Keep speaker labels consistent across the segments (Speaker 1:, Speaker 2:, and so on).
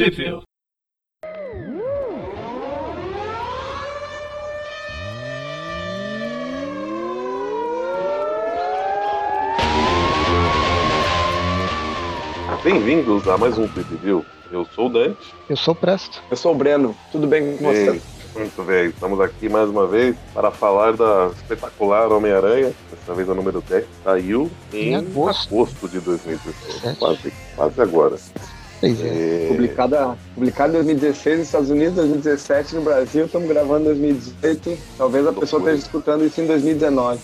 Speaker 1: Sheffield.
Speaker 2: Bem-vindos a mais um Tweet View. Eu sou o Dante.
Speaker 3: Eu sou o Presto.
Speaker 4: Eu sou o Breno. Tudo bem com você?
Speaker 2: Ei, muito bem, estamos aqui mais uma vez para falar da espetacular Homem-Aranha. Dessa vez a número 10 saiu em,
Speaker 3: Em agosto.
Speaker 2: agosto de 2016.
Speaker 3: Sete.
Speaker 2: Quase, quase agora.
Speaker 3: É.
Speaker 2: É,
Speaker 4: Publicada, publicada em 2016 nos Estados Unidos, 2017 no Brasil, estamos gravando em 2018. Talvez a pessoa esteja escutando isso em 2019.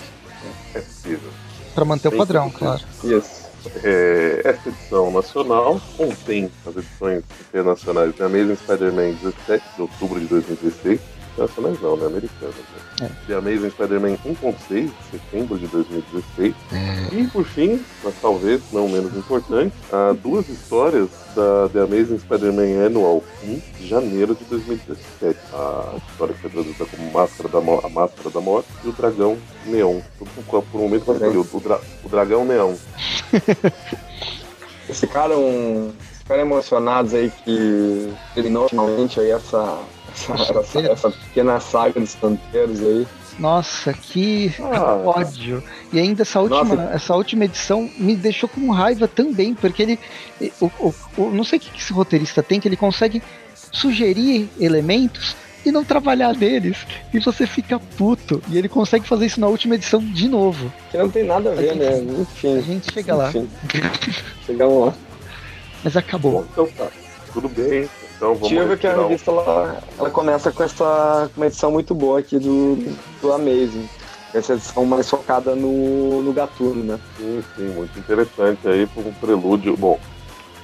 Speaker 2: é possível.
Speaker 3: Pra manter o padrão, claro.
Speaker 4: Isso.
Speaker 2: É, essa edição nacional contém as edições internacionais de Amazing Spider-Man 17 de outubro de 2016. Nacionais não, né? Americanas. Né? The Amazing Spider-Man 1.6 de setembro de 2016. E por fim, mas talvez não menos importante, há duas histórias da The Amazing Spider-Man Annual 1 de janeiro de 2017. A história que foi traduzida como Máscara da Mo- A Máscara da Morte e o Dragão Neon. Por, por um momento vai o, dra- o Dragão Neon.
Speaker 4: Eles ficaram, ficaram emocionados aí que terminou finalmente aí essa, essa, essa, essa pequena saga dos canteiros aí.
Speaker 3: Nossa, que
Speaker 2: Ah.
Speaker 3: ódio. E ainda essa última,
Speaker 4: Nossa.
Speaker 3: essa última edição me deixou com raiva também, porque ele. O, o- o- não sei o que esse roteirista tem, que ele consegue sugerir elementos e não trabalhar neles. E você fica puto. E ele consegue fazer isso na última edição de novo.
Speaker 4: Que não tem nada a ver, né?
Speaker 3: A
Speaker 4: Enfim.
Speaker 3: gente chega lá.
Speaker 4: Enfim. Chegamos lá.
Speaker 3: Mas
Speaker 2: Bom,
Speaker 3: acabou.
Speaker 2: então tá. Tudo bem. Então vamos
Speaker 4: Tive que a revista ela, ela começa com essa uma edição muito boa aqui do, do Amazing. Essa edição mais focada no, no Gatuno, né?
Speaker 2: Sim, sim, muito interessante aí por um prelúdio. Bom,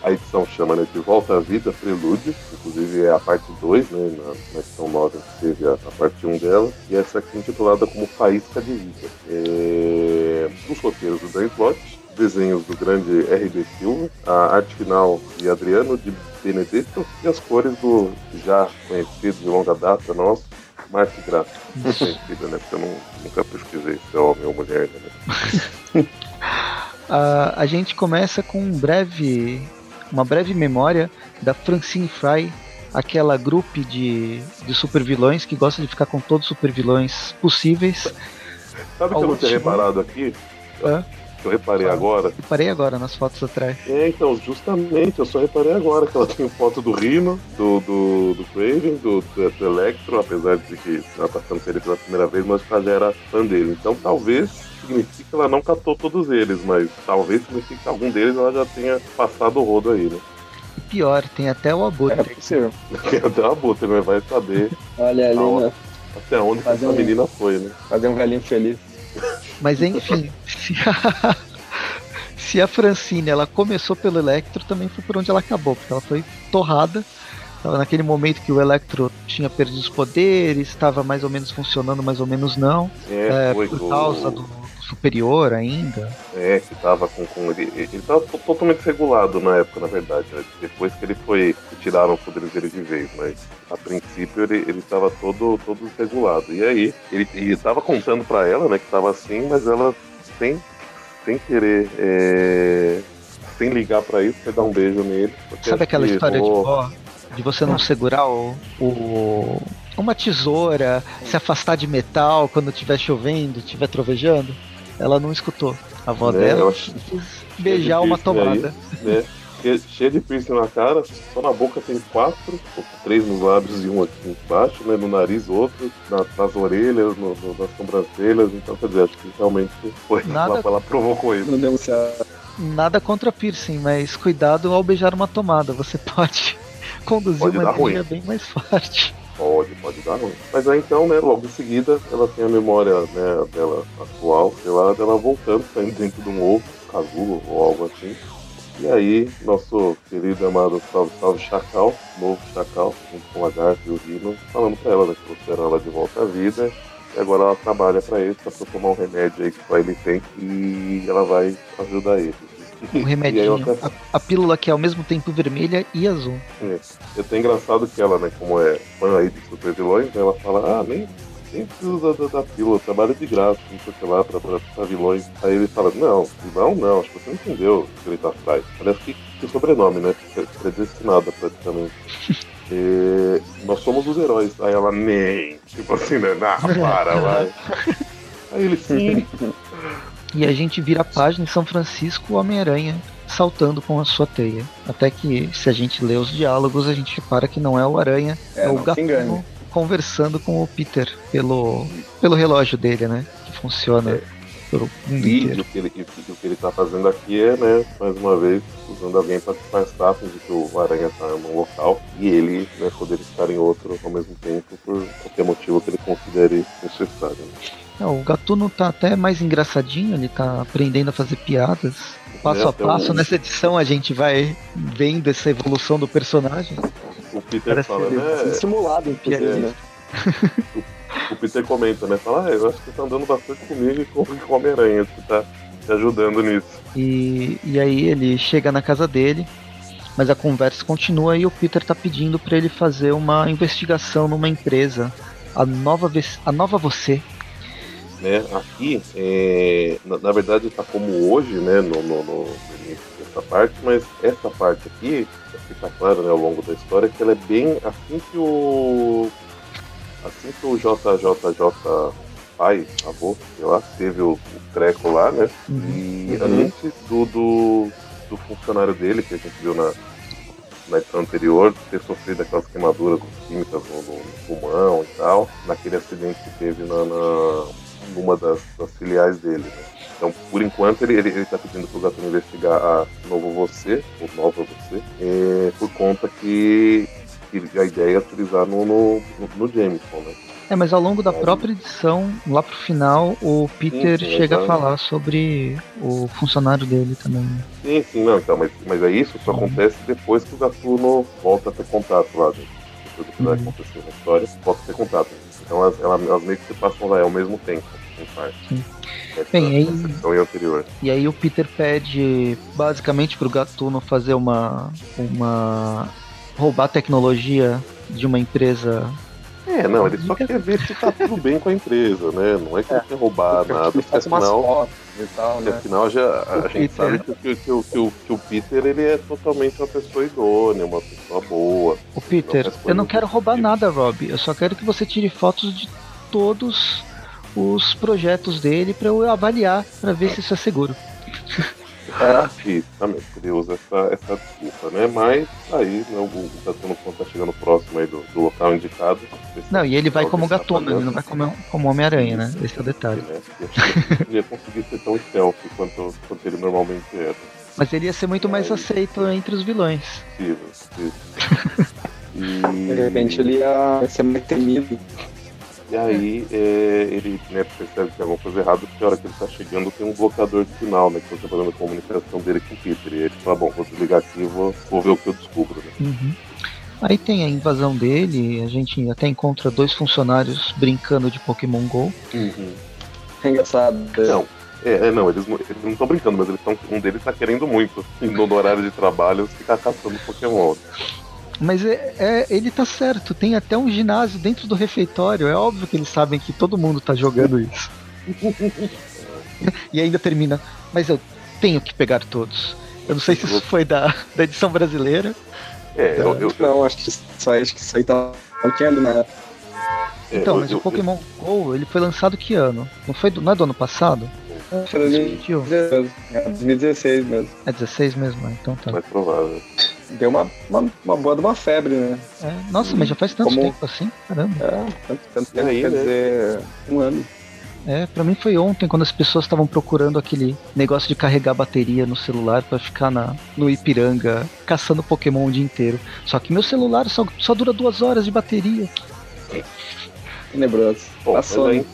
Speaker 2: a edição chama né, de Volta à Vida Prelúdio, inclusive é a parte 2, né? Na, na edição 9 teve a, a parte 1 dela, e essa aqui intitulada como Faísca de Vida. É, os roteiros do Dan Slott, desenhos do grande R.B. Silva, a arte final de Adriano de Benedetto e as cores do já conhecido de longa data nosso, Mark Graça. Conhecido, né? Porque eu não, nunca pesquisei se é homem ou mulher, né?
Speaker 3: a, a gente começa com um breve, uma breve memória da Francine Fry, aquela grupo de, de supervilões que gosta de ficar com todos os supervilões possíveis.
Speaker 2: Sabe o que eu não tinha reparado aqui?
Speaker 3: Hã?
Speaker 2: Que eu reparei
Speaker 3: Ah.
Speaker 2: agora.
Speaker 3: E parei agora nas fotos atrás.
Speaker 2: É, então, justamente, eu só reparei agora que ela tem foto do Rino, do, do, do Craven, do, do, do Electro, apesar de que ela tá sendo ele pela primeira vez, mas ela já era fã dele. Então talvez signifique que ela não catou todos eles, mas talvez signifique que algum deles ela já tenha passado o rodo aí, né?
Speaker 3: E pior, tem até o
Speaker 4: É
Speaker 3: Abutre.
Speaker 4: possível.
Speaker 2: Tem até uma buta, né? Vai saber
Speaker 4: Olha ali, né?
Speaker 2: até onde essa
Speaker 4: um-
Speaker 2: menina foi, né?
Speaker 4: Fazer um velhinho feliz.
Speaker 3: Mas enfim, se a, se a Francine ela começou pelo Electro, também foi por onde ela acabou, porque ela foi torrada. Tava naquele momento que o Electro tinha perdido os poderes, estava mais ou menos funcionando, mais ou menos não.
Speaker 2: É,
Speaker 3: É, por causa do superior ainda.
Speaker 2: É, que tava com, com ele. Ele tava to- totalmente regulado na época, na verdade. né? Depois que ele foi. que tiraram os poderes dele de vez, mas a princípio ele, ele tava todo, todo desregulado. E aí, ele, ele tava contando pra ela, né, que tava assim, mas ela sem, sem querer. é, sem ligar pra isso, foi dar um beijo nele.
Speaker 3: Sabe aquela
Speaker 2: que
Speaker 3: história de
Speaker 2: rolou-
Speaker 3: vó? De você não segurar o, o- uma tesoura, se afastar de metal quando estiver chovendo, estiver trovejando? Ela não escutou. A avó
Speaker 2: É,
Speaker 3: dela
Speaker 2: acho-
Speaker 3: quis beijar uma
Speaker 2: aí.
Speaker 3: tomada.
Speaker 2: né? Cheio- Cheio de piercing na cara, só na boca tem quatro, ou três nos lábios e um aqui embaixo, né? No nariz outro, na- nas orelhas, no- no- nas sobrancelhas, então quer dizer, acho que realmente foi.
Speaker 3: Nada-
Speaker 2: Ela, ela provocou isso.
Speaker 4: Não.
Speaker 3: Nada contra piercing, mas cuidado ao beijar uma tomada. Você pode conduzir
Speaker 2: Pode
Speaker 3: uma trilha bem mais forte.
Speaker 2: Pode, pode dar ruim. Mas aí então, né, logo em seguida, ela tem a memória né, dela atual, sei lá, dela voltando, saindo dentro de um ovo, casulo ou algo assim. E aí, nosso querido amado Salve Salve Chacal, novo Chacal, junto com o Lagarto e o Rino, falando pra ela, né, que trouxeram ela de volta à vida. E agora ela trabalha pra ele, pra tomar um remédio aí que só ele tem e ela vai ajudar ele. Eu
Speaker 3: remedinho. A, a pílula que é ao mesmo tempo vermelha e azul.
Speaker 2: É. É até engraçado que ela, né, como é fã aí de super vilões, né, ela fala, ah, nem, nem precisa da, da, pílula, trabalho de graça, não sei o que lá, pra, pra, pra vilões. Aí ele fala, não, vilão não, acho que você não entendeu o que ele tá atrás. Aliás, que que sobrenome, né? Predestinada praticamente. E nós somos os heróis. Aí ela, nem. Tipo assim, né? Ah, para, vai. Aí ele, sim.
Speaker 3: E a gente vira a página em São Francisco, o Homem-Aranha saltando com a sua teia. Até que, se a gente lê os diálogos, a gente repara que não é o Aranha, é, é o Gatuno conversando com o Peter pelo, pelo relógio dele, né? Que funciona. É.
Speaker 2: Pelo mundo e o que, ele, o que ele tá fazendo aqui é, né, mais uma vez, usando alguém para disfarçar, de que o Aranha tá num local e ele, né, poder estar em outro ao mesmo tempo por qualquer motivo que ele considere necessário.
Speaker 3: Né? O Gatuno tá até mais engraçadinho, ele tá aprendendo a fazer piadas passo a passo. Um... Nessa edição a gente vai vendo essa evolução do personagem.
Speaker 2: O Peter Parece fala, né?
Speaker 4: Estimulado, inclusive, né?
Speaker 2: o Peter comenta, né? Fala, ah, eu acho que você tá andando bastante comigo e com o Homem-Aranha, que tá te ajudando nisso.
Speaker 3: E, e aí ele chega na casa dele, mas a conversa continua e o Peter tá pedindo para ele fazer uma investigação numa empresa, a nova, a nova você,
Speaker 2: né? Aqui, é, na, na, verdade, está como hoje, né, no, no, no, início dessa parte, mas essa parte aqui, fica claro né, ao longo da história, que ela é bem assim que o. Assim que o JJJ pai, avô, sei lá, teve o, o treco lá, né? Uhum. E uhum. antes do, do, do, funcionário dele, que a gente viu na, na edição anterior, ter sofrido aquelas queimaduras químicas no, no, pulmão e tal, naquele acidente que teve na, na numa das, das filiais dele. Né? Então, por enquanto, ele está tá pedindo para o Gatuno investigar a Novo Você, ou Nova Você, é, por conta que, que, a ideia é utilizar no, no, no Jameson, né?
Speaker 3: É, mas ao longo da própria edição, lá pro final, o Peter sim, sim, chega a falar sobre o funcionário dele também.
Speaker 2: Sim, sim, não, então, mas, mas é isso, só acontece depois que o Gatuno volta a ter contato lá, gente. Depois do que vai uhum. acontecer na história, volta a ter contato. Então elas, elas, elas meio que se passam lá ao mesmo tempo. Sim.
Speaker 3: Bem, aí, anterior. E aí o Peter pede basicamente pro Gatuno fazer uma. uma. roubar tecnologia de uma empresa
Speaker 2: é, não, ele só quer ver se tá tudo bem com a empresa, né? Não é que é. ele quer roubar nada, porque afinal, e tal, né? afinal já, a, a gente sabe que, que, que, o, que o Peter ele é totalmente uma pessoa idônea, uma pessoa boa.
Speaker 3: O Peter, eu não quero roubar tipo. nada, Rob. Eu só quero que você tire fotos de todos os projetos dele para eu avaliar, para ver se isso é seguro.
Speaker 2: É, exatamente, ele usa essa, essa desculpa, né? Mas aí né, o Gatuno tá chegando próximo aí do, do local indicado.
Speaker 3: Não, e ele vai como Gatuno, ele não vai como, como Homem-Aranha, né? Esse é o detalhe.
Speaker 2: Né? Ele ia conseguir ser tão stealth quanto, quanto ele normalmente era.
Speaker 3: Mas ele ia ser muito mais aceito entre os vilões.
Speaker 2: Possível, possível.
Speaker 4: E... De repente ele ia ser mais temido.
Speaker 2: E aí é, ele né, percebe que tem alguma coisa errada, porque a hora que ele está chegando tem um bloqueador de sinal, né? Que você tá fazendo a comunicação dele com o Peter. E ele fala, bom, vou desligar aqui e vou, vou ver o que eu descubro. Né?
Speaker 3: Uhum. Aí tem a invasão dele, a gente até encontra dois funcionários brincando de Pokémon GO.
Speaker 2: Uhum.
Speaker 4: É engraçado.
Speaker 2: Não, é, é, não, eles, eles não estão brincando, mas eles tão, um deles está querendo muito, no horário de trabalho, ficar caçando Pokémon.
Speaker 3: Mas é, é, ele tá certo, tem até um ginásio dentro do refeitório. É óbvio que eles sabem que todo mundo tá jogando isso. e ainda termina, mas eu tenho que pegar todos. Eu não sei se isso foi da, da edição brasileira.
Speaker 4: É, eu, eu, não, acho que isso, acho que isso aí tá né?
Speaker 3: Então, mas o Pokémon GO, ele foi lançado que ano? Não foi do, não é do ano passado?
Speaker 4: Foi 2016 mesmo.
Speaker 3: É 16 mesmo, então tá.
Speaker 2: Mais provável
Speaker 4: deu uma, uma, uma boa de uma febre, né?
Speaker 3: É, nossa, mas já faz tanto Como... tempo assim, caramba.
Speaker 4: É, tanto, tanto tempo, aí, quer né? dizer, um ano.
Speaker 3: É, pra mim foi ontem, quando as pessoas estavam procurando aquele negócio de carregar bateria no celular para ficar na, no Ipiranga caçando Pokémon o dia inteiro. Só que meu celular só, só dura duas horas de bateria.
Speaker 4: Tenebroso.
Speaker 2: Passou, né?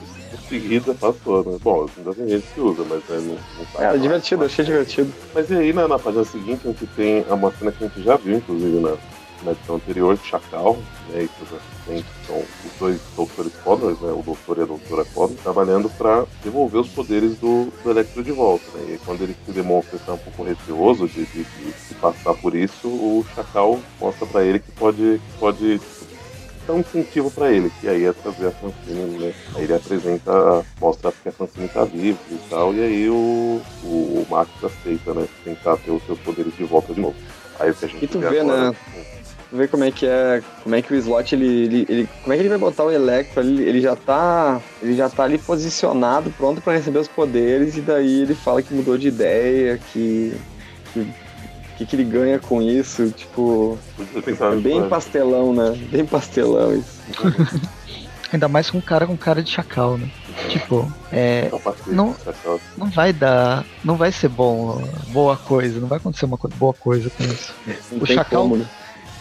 Speaker 2: Seguida passou, né? Bom, ainda tem gente que usa, mas né, não, não
Speaker 4: tá. É, divertido, achei divertido.
Speaker 2: Mas e aí, na, na página seguinte, a gente tem a cena que a gente já viu, inclusive, na, na edição anterior, de Chacal, né? E tem, são os dois doutores Connors, né? O doutor e a doutora Connors, trabalhando para devolver os poderes do, do Electro de volta, né? E quando ele se demonstra estar um pouco receoso de, de, de, passar por isso, o Chacal mostra para ele que pode, que pode dá um incentivo para ele, que aí é trazer a Francine, né? Aí ele apresenta, mostra que a Francine tá viva e tal, e aí o, o, o Max aceita, né? Tentar ter os seus poderes de volta de novo. Aí o que a gente
Speaker 4: E tu
Speaker 2: vê
Speaker 4: vê,
Speaker 2: agora,
Speaker 4: né? Tu vê como é que é, como é que o slot ele, ele, ele- como é que ele vai botar o Electro ali? Ele já tá, ele já tá ali posicionado, pronto pra receber os poderes e daí ele fala que mudou de ideia, que que que, que ele ganha com isso, tipo, é bem
Speaker 2: antes.
Speaker 4: pastelão, né? Bem pastelão isso.
Speaker 3: Ainda mais com um cara com cara de chacal, né? Tipo, é,
Speaker 2: Não, passei,
Speaker 3: Não- não vai dar. Não vai ser bom, boa coisa. Não vai acontecer uma co- boa coisa com isso.
Speaker 4: Não
Speaker 3: O Chacal-
Speaker 4: como, né?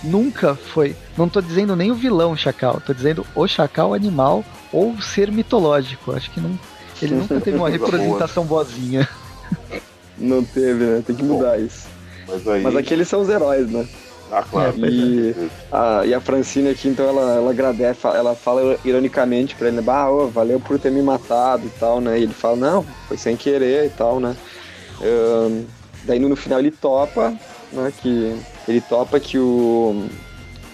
Speaker 3: Nunca foi. Não tô dizendo nem o vilão chacal, tô dizendo o chacal animal ou ser mitológico. Acho que não. Ele nunca teve uma representação boazinha.
Speaker 4: Não teve, né? Tem que mudar isso.
Speaker 2: Mas aí.
Speaker 4: Mas aqueles são os heróis, né?
Speaker 2: Ah, claro.
Speaker 4: E- A, e a Francine aqui, então, ela, ela agradece, ela fala ironicamente pra ele? Bah, ô, valeu por ter me matado e tal, né? E ele fala, não, foi sem querer e tal, né? Ahn, daí no final ele topa, né? Que ele topa que o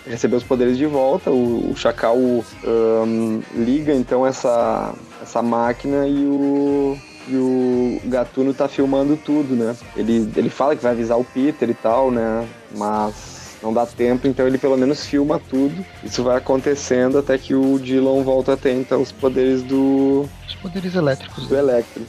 Speaker 4: recebeu os poderes de volta, o, o Chacal ahn, liga então essa, essa máquina e o, e o Gatuno tá filmando tudo, né? Ele, ele fala que vai avisar o Peter e tal, né? Mas não dá tempo, então ele pelo menos filma tudo. Isso vai acontecendo até que o Dylan volta a ter então os poderes do,
Speaker 3: Os poderes elétricos.
Speaker 4: do Electro.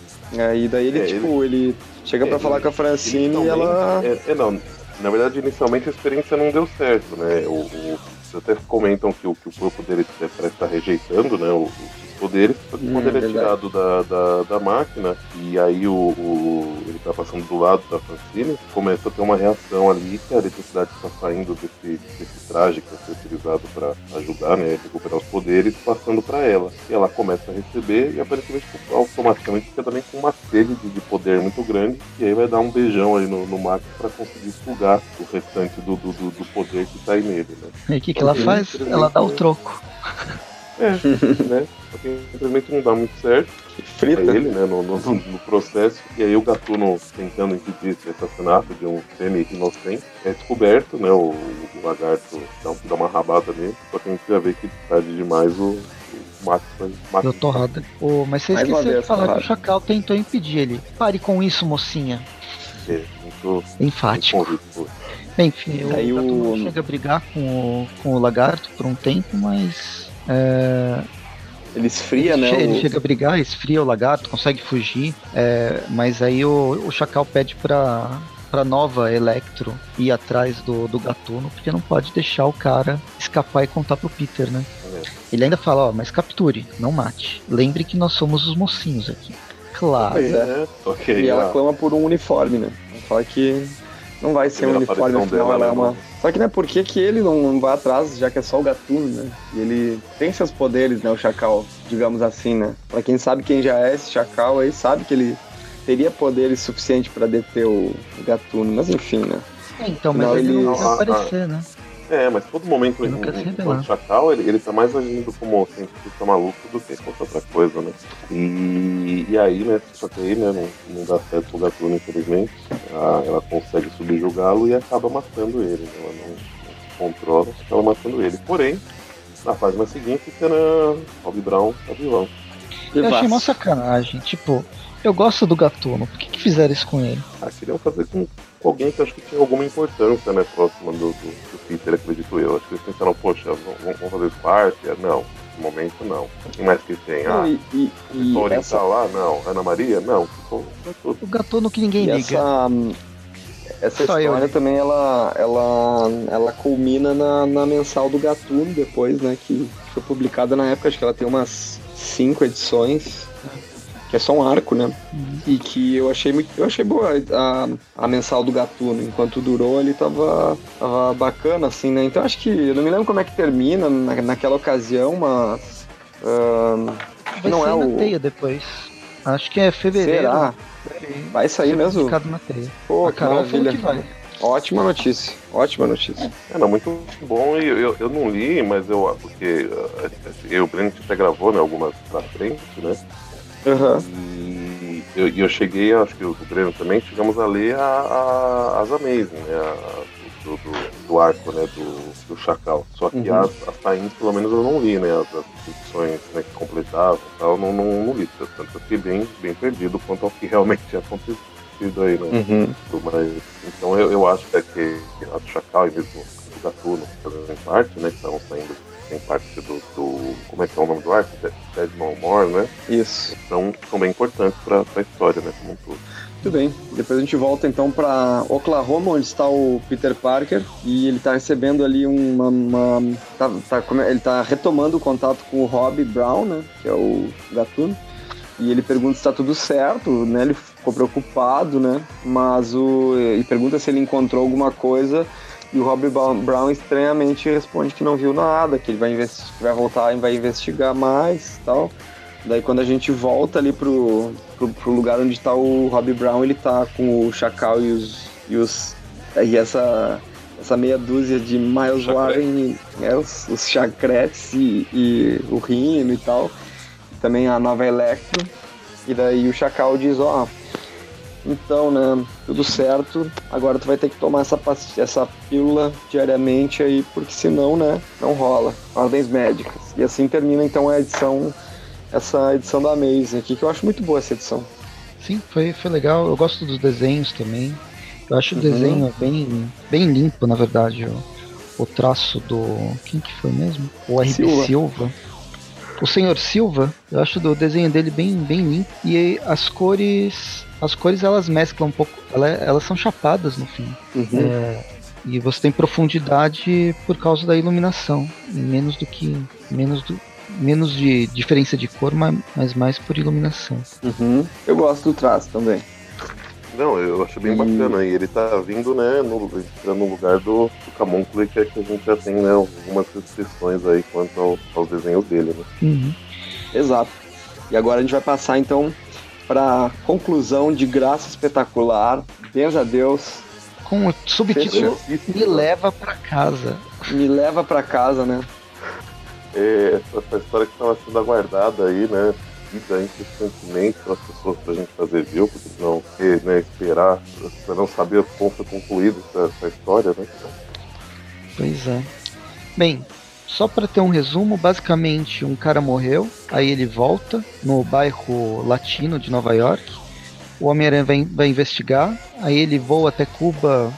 Speaker 4: Aí daí ele,
Speaker 2: É,
Speaker 4: tipo, ele, chega
Speaker 2: é,
Speaker 4: pra falar
Speaker 2: ele-
Speaker 4: com a Francine e ela.
Speaker 2: É, é, não. Na verdade, inicialmente a experiência não deu certo, né? O, o- vocês até comentam que o, que o corpo dele parece estar rejeitando, né? o- poderes, só que
Speaker 4: Hum,
Speaker 2: quando ele é
Speaker 4: verdade.
Speaker 2: tirado da, da, da máquina e aí o, o- ele tá passando do lado da Francine, começa a ter uma reação ali que a eletricidade está saindo desse, desse traje que vai ser utilizado para ajudar, né? a Recuperar os poderes, passando para ela. E ela começa a receber e aparentemente automaticamente fica também com uma sede de, de poder muito grande e aí vai dar um beijão aí no, no Max para conseguir sugar o restante do, do, do- do poder que tá aí nele, né?
Speaker 3: E o que, que ela faz? Ela dá o troco.
Speaker 2: É, né? Só que infelizmente não dá muito certo pra
Speaker 4: Frita.
Speaker 2: ele, né, no, no, no processo. E aí o Gatuno, tentando impedir esse assassinato de um semi-inocente, é descoberto, né, o, o lagarto dá, um- dá uma rabada nele, só que a gente já vê que tarde demais o, o Max.
Speaker 3: Deu torrada. Ô, mas você
Speaker 4: Mais
Speaker 3: esqueceu de falar que o Chacal tentou impedir ele. Pare com isso, mocinha.
Speaker 2: É, muito, muito
Speaker 3: Enfático. Bem, enfim, o
Speaker 4: Aí o-
Speaker 3: Gatuno chega a brigar com o, com o lagarto por um tempo, mas. é,
Speaker 4: Ele esfria, né?
Speaker 3: che- ele
Speaker 4: o-
Speaker 3: chega a brigar, esfria o lagarto, consegue fugir, é, mas aí o, o Chacal pede pra, pra nova Electro ir atrás do, do gatuno, porque não pode deixar o cara escapar e contar pro Peter, né?
Speaker 2: É.
Speaker 3: Ele ainda fala, ó, mas capture, não mate. Lembre que nós somos os mocinhos aqui. Claro.
Speaker 4: Pois é.
Speaker 2: Aí
Speaker 4: E ela clama por um uniforme, né? Fala que não vai ser um uniforme, afinal
Speaker 2: dela,
Speaker 4: ela é
Speaker 2: né,
Speaker 4: uma. Só que né, por que, que ele não vai atrás, já que é só o gatuno, né? E ele tem seus poderes, né? O Chacal, digamos assim, né? Pra quem sabe quem já é esse Chacal aí, sabe que ele teria poderes suficiente pra deter o, o gatuno, mas enfim, né?
Speaker 3: É, então, mas
Speaker 4: Não,
Speaker 3: ele,
Speaker 4: ele-
Speaker 3: não
Speaker 2: Ah, ah,
Speaker 3: aparecer, né?
Speaker 2: É, mas todo momento
Speaker 3: Ele revelar.
Speaker 2: enquanto Chacal, ele, ele tá mais agindo como cientista maluco do que qualquer outra coisa, né? E, e aí, né, só que aí, né, não, não dá certo pro Gatuno, infelizmente. A- ela consegue subjugá-lo e acaba matando ele, né? Ela não, não se controla, acaba matando ele. Porém, na página seguinte, cena Bob Brown tá vilão.
Speaker 3: Eu achei uma sacanagem. Tipo, eu gosto do gatuno, por que, que fizeram isso com ele?
Speaker 2: Ah, queriam fazer com, alguém que eu acho que tinha alguma importância, né, próxima do, do Peter, acredito eu. Acho que eles pensaram, poxa, vamos, vamos fazer isso parte? Não, no momento não. Quem mais que tem? Ah,
Speaker 4: e, e, e
Speaker 2: tá
Speaker 4: essa,
Speaker 2: lá? Não. Ana Maria? Não. Tudo.
Speaker 3: O gatuno que ninguém
Speaker 4: e
Speaker 3: liga.
Speaker 4: essa, essa
Speaker 3: Só eu
Speaker 4: história
Speaker 3: ligo.
Speaker 4: também, ela, ela, ela culmina na, na mensal do Gatuno depois, né? Que foi publicada na época, acho que ela tem umas cinco edições. Que é só um arco, né?
Speaker 3: Uhum.
Speaker 4: E que eu achei muito. Eu achei boa a, a mensal do Gatuno. Enquanto durou, ele tava, tava bacana, assim, né? Então acho que. Eu não me lembro como é que termina na, naquela ocasião, mas. que
Speaker 3: Vai
Speaker 4: não
Speaker 3: sair
Speaker 4: é
Speaker 3: na
Speaker 4: o.
Speaker 3: teia depois. Acho que é fevereiro.
Speaker 4: Será? Vai sair mesmo?
Speaker 3: publicado na teia.
Speaker 4: Pô,
Speaker 3: a Carol
Speaker 4: maravilha.
Speaker 3: que vai.
Speaker 4: Ótima notícia. Ótima notícia.
Speaker 2: É, não, muito bom. E eu, eu, eu não li, mas eu. Porque uh, eu e o Breno até gravou, né? Algumas pra frente, né?
Speaker 4: Aham.
Speaker 2: E eu, eu cheguei, acho que o Breno também, chegamos a ler a, a- as Amazing, né? A- do, do, do arco, né? Do, do Chacal. Só que
Speaker 4: Uhum.
Speaker 2: as, as tains, pelo menos, eu não li, né? As, as edições né, que completavam e tal, eu não, não, não li. Tanto que eu fiquei bem, bem perdido quanto ao que realmente aconteceu. sentido aí, né?
Speaker 4: Uhum.
Speaker 2: Mas, então eu, eu acho que, é que a do Chacal e mesmo o Gatuno fazendo parte, né? Que estavam saindo tem parte do, do, Como é que é o nome do arco? Dead No More, né?
Speaker 4: Isso.
Speaker 2: São, são bem importantes para a história, né? Como um todo.
Speaker 4: Muito bem. Depois a gente volta então para Oklahoma, onde está o Peter Parker e ele está recebendo ali uma, uma tá, tá, ele está retomando o contato com o Rob Brown, né, que é o Gatuno. E ele pergunta se está tudo certo, né? Ele ficou preocupado, né? Mas o ele pergunta se ele encontrou alguma coisa e o Rob Brown estranhamente responde que não viu nada, que ele vai, vai voltar e vai investigar mais, tal. Daí quando a gente volta ali pro, pro, pro lugar onde está o Rob Brown, ele tá com o Chacal e os. E, os, e essa, essa meia dúzia de Miles Warren, é, os, os chacretes e, e o Rino e tal. Também a nova Electro. E daí o Chacal diz, ó, oh, então, né, tudo certo, agora tu vai ter que tomar essa, essa pílula diariamente aí, porque senão, né, não rola. Ordens médicas. E assim termina então a edição essa edição da Amazing aqui, que eu acho muito boa essa edição.
Speaker 3: Sim, foi, foi legal. Eu gosto dos desenhos também. Eu acho uhum. o desenho bem, bem limpo, na verdade. O, o traço do. Quem que foi mesmo? O RB Silva. Silva. O Senhor Silva, eu acho o desenho dele bem, bem limpo. E as cores. As cores elas mesclam um pouco. Elas, elas são chapadas no fim. Uhum. É, e você tem profundidade por causa da iluminação. Menos do que. Menos do, menos de diferença de cor, mas mais por iluminação.
Speaker 4: Uhum. Eu gosto do traço também.
Speaker 2: Não, eu acho bem bacana. E ele tá vindo, né, no, no lugar do, do Camonclo, que é que a gente já tem, né, algumas restrições aí quanto ao, ao desenho dele, né?
Speaker 3: Uhum.
Speaker 4: Exato. E agora a gente vai passar, então, para conclusão de Graça Espetacular. Benza a Deus.
Speaker 3: Com o subtítulo Me Leva para Casa.
Speaker 4: Me Leva para Casa, né?
Speaker 2: é, essa história que estava sendo aguardada aí, né? Vida incessantemente para as pessoas para a gente fazer viu, porque não né, esperar, para não saber como foi concluída essa, essa história, né?
Speaker 3: Pois é. Bem, só para ter um resumo, basicamente um cara morreu, aí ele volta no bairro latino de Nova York. O Homem-Aranha vai, vai investigar, aí ele voa até Cuba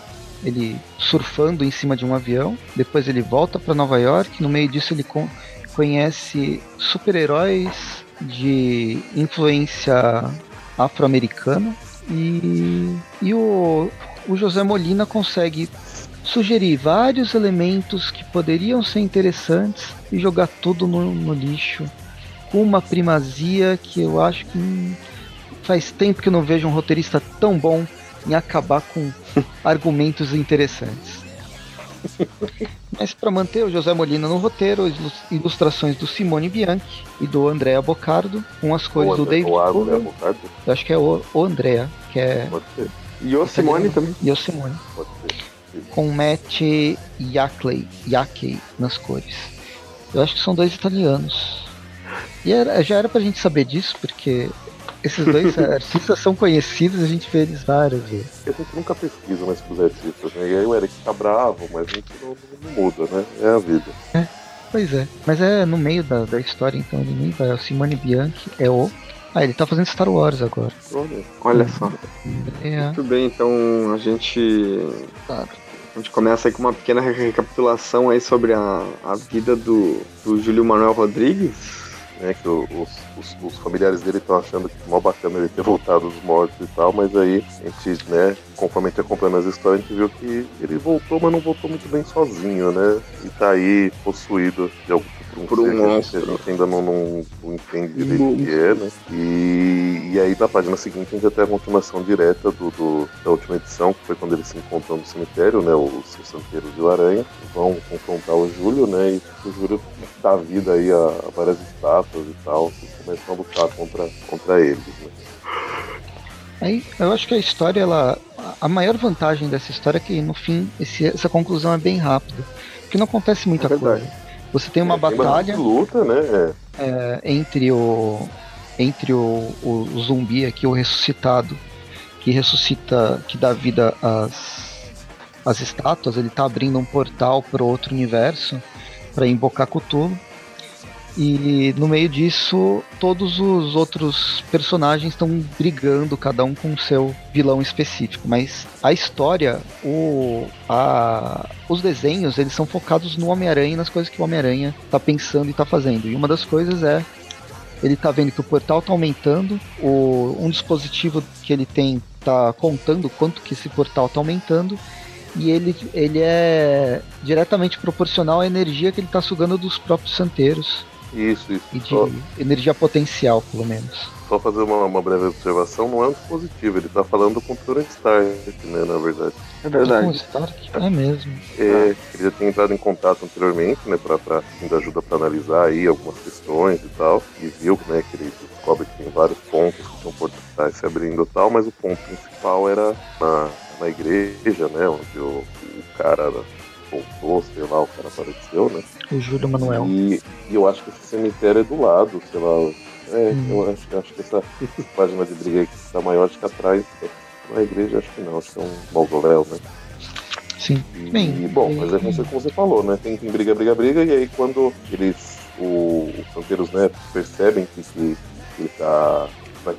Speaker 3: ele surfando em cima de um avião. Depois ele volta para Nova York. No meio disso ele con conhece super-heróis de influência afro-americana e, e o, o José Molina consegue sugerir vários elementos que poderiam ser interessantes e jogar tudo no, no lixo com uma primazia que eu acho que faz tempo que eu não vejo um roteirista tão bom em acabar com argumentos interessantes. Mas para manter o José Molina no roteiro, ilustrações do Simone Bianchi e do Andrea Bocardo, com as cores o do David
Speaker 2: Cover.
Speaker 3: Eu acho que é o, o Andrea, que é.
Speaker 4: E o Simone também.
Speaker 3: E o Simone.
Speaker 2: Pode ser.
Speaker 3: Com Matt Yackley, Yackley nas cores. Eu acho que são dois italianos. E era, já era pra gente saber disso, porque esses dois artistas são conhecidos, a gente vê eles várias vezes.
Speaker 2: A gente nunca pesquisa mais pros artistas, né? E aí o Eric tá bravo, mas a gente não, não muda, né? É a vida.
Speaker 3: É, pois é. Mas é no meio da, da história, então ele nem vai. O Simone Bianchi é o. Ah, ele tá fazendo Star Wars agora.
Speaker 4: Olha, olha só. É. Muito bem, então a gente. Claro. A gente começa aí com uma pequena recapitulação aí sobre a, a vida do, do Júlio Manuel Rodrigues,
Speaker 2: né? Que os, os, os familiares dele estão achando que é mó bacana ele ter voltado dos mortos e tal, mas aí a gente, né, conforme a gente acompanhando as histórias, a gente viu que ele voltou, mas não voltou muito bem sozinho, né? E tá aí possuído de algum um por um monstro. Que a gente ainda não, não, não entende direito o que é, né? E, e aí na página seguinte a gente já tem a continuação direta do, do, da última edição, que foi quando eles se encontram no cemitério, né? Os, os santeiros e o Aranha vão confrontar o Júlio, né? E o Júlio dá vida aí a, a várias estátuas e tal, começam a lutar contra, contra eles, né?
Speaker 3: Aí eu acho que a história, ela. A maior vantagem dessa história é que no fim esse, essa conclusão é bem rápida. Porque não acontece muita é coisa. Você tem uma é, batalha.
Speaker 2: Tem luta, né?
Speaker 3: É, entre o. Entre o, o, zumbi aqui, o ressuscitado, que ressuscita, que dá vida às, às estátuas, ele tá abrindo um portal para outro universo para invocar Cthulhu. E no meio disso, todos os outros personagens estão brigando, cada um com o seu vilão específico. Mas a história, o, a, os desenhos, eles são focados no Homem-Aranha e nas coisas que o Homem-Aranha tá pensando e tá fazendo. E uma das coisas é ele tá vendo que o portal tá aumentando, o, um dispositivo que ele tem tá contando quanto que esse portal tá aumentando e ele, ele é diretamente proporcional à energia que ele está sugando dos próprios santeiros.
Speaker 2: Isso, isso.
Speaker 3: E de só, energia potencial, pelo menos.
Speaker 2: Só fazer uma, uma breve observação, não é um dispositivo, ele está falando com o Tony Stark, né, na verdade.
Speaker 4: É verdade.
Speaker 3: Stark? É mesmo.
Speaker 2: É, ele já tinha entrado em contato anteriormente, né, para pra ajuda para analisar aí algumas questões e tal, e viu, né, que ele descobre que tem vários pontos que são portais se abrindo e tal, mas o ponto principal era na na igreja, né? Onde o, o cara voltou, sei lá, o cara apareceu, né?
Speaker 3: O Júlio Manuel.
Speaker 2: E, e, eu acho que esse cemitério é do lado, sei lá. É, hum. eu acho, acho que essa página de briga aqui está maior, acho que atrás. Na igreja, acho que não, acho que é um mausoléu, né?
Speaker 3: Sim.
Speaker 2: E, Bem, bom, mas é como você, como você falou, né? Tem, tem briga, briga, briga, e aí quando eles, o, os canteiros, né, percebem que, que, que ele tá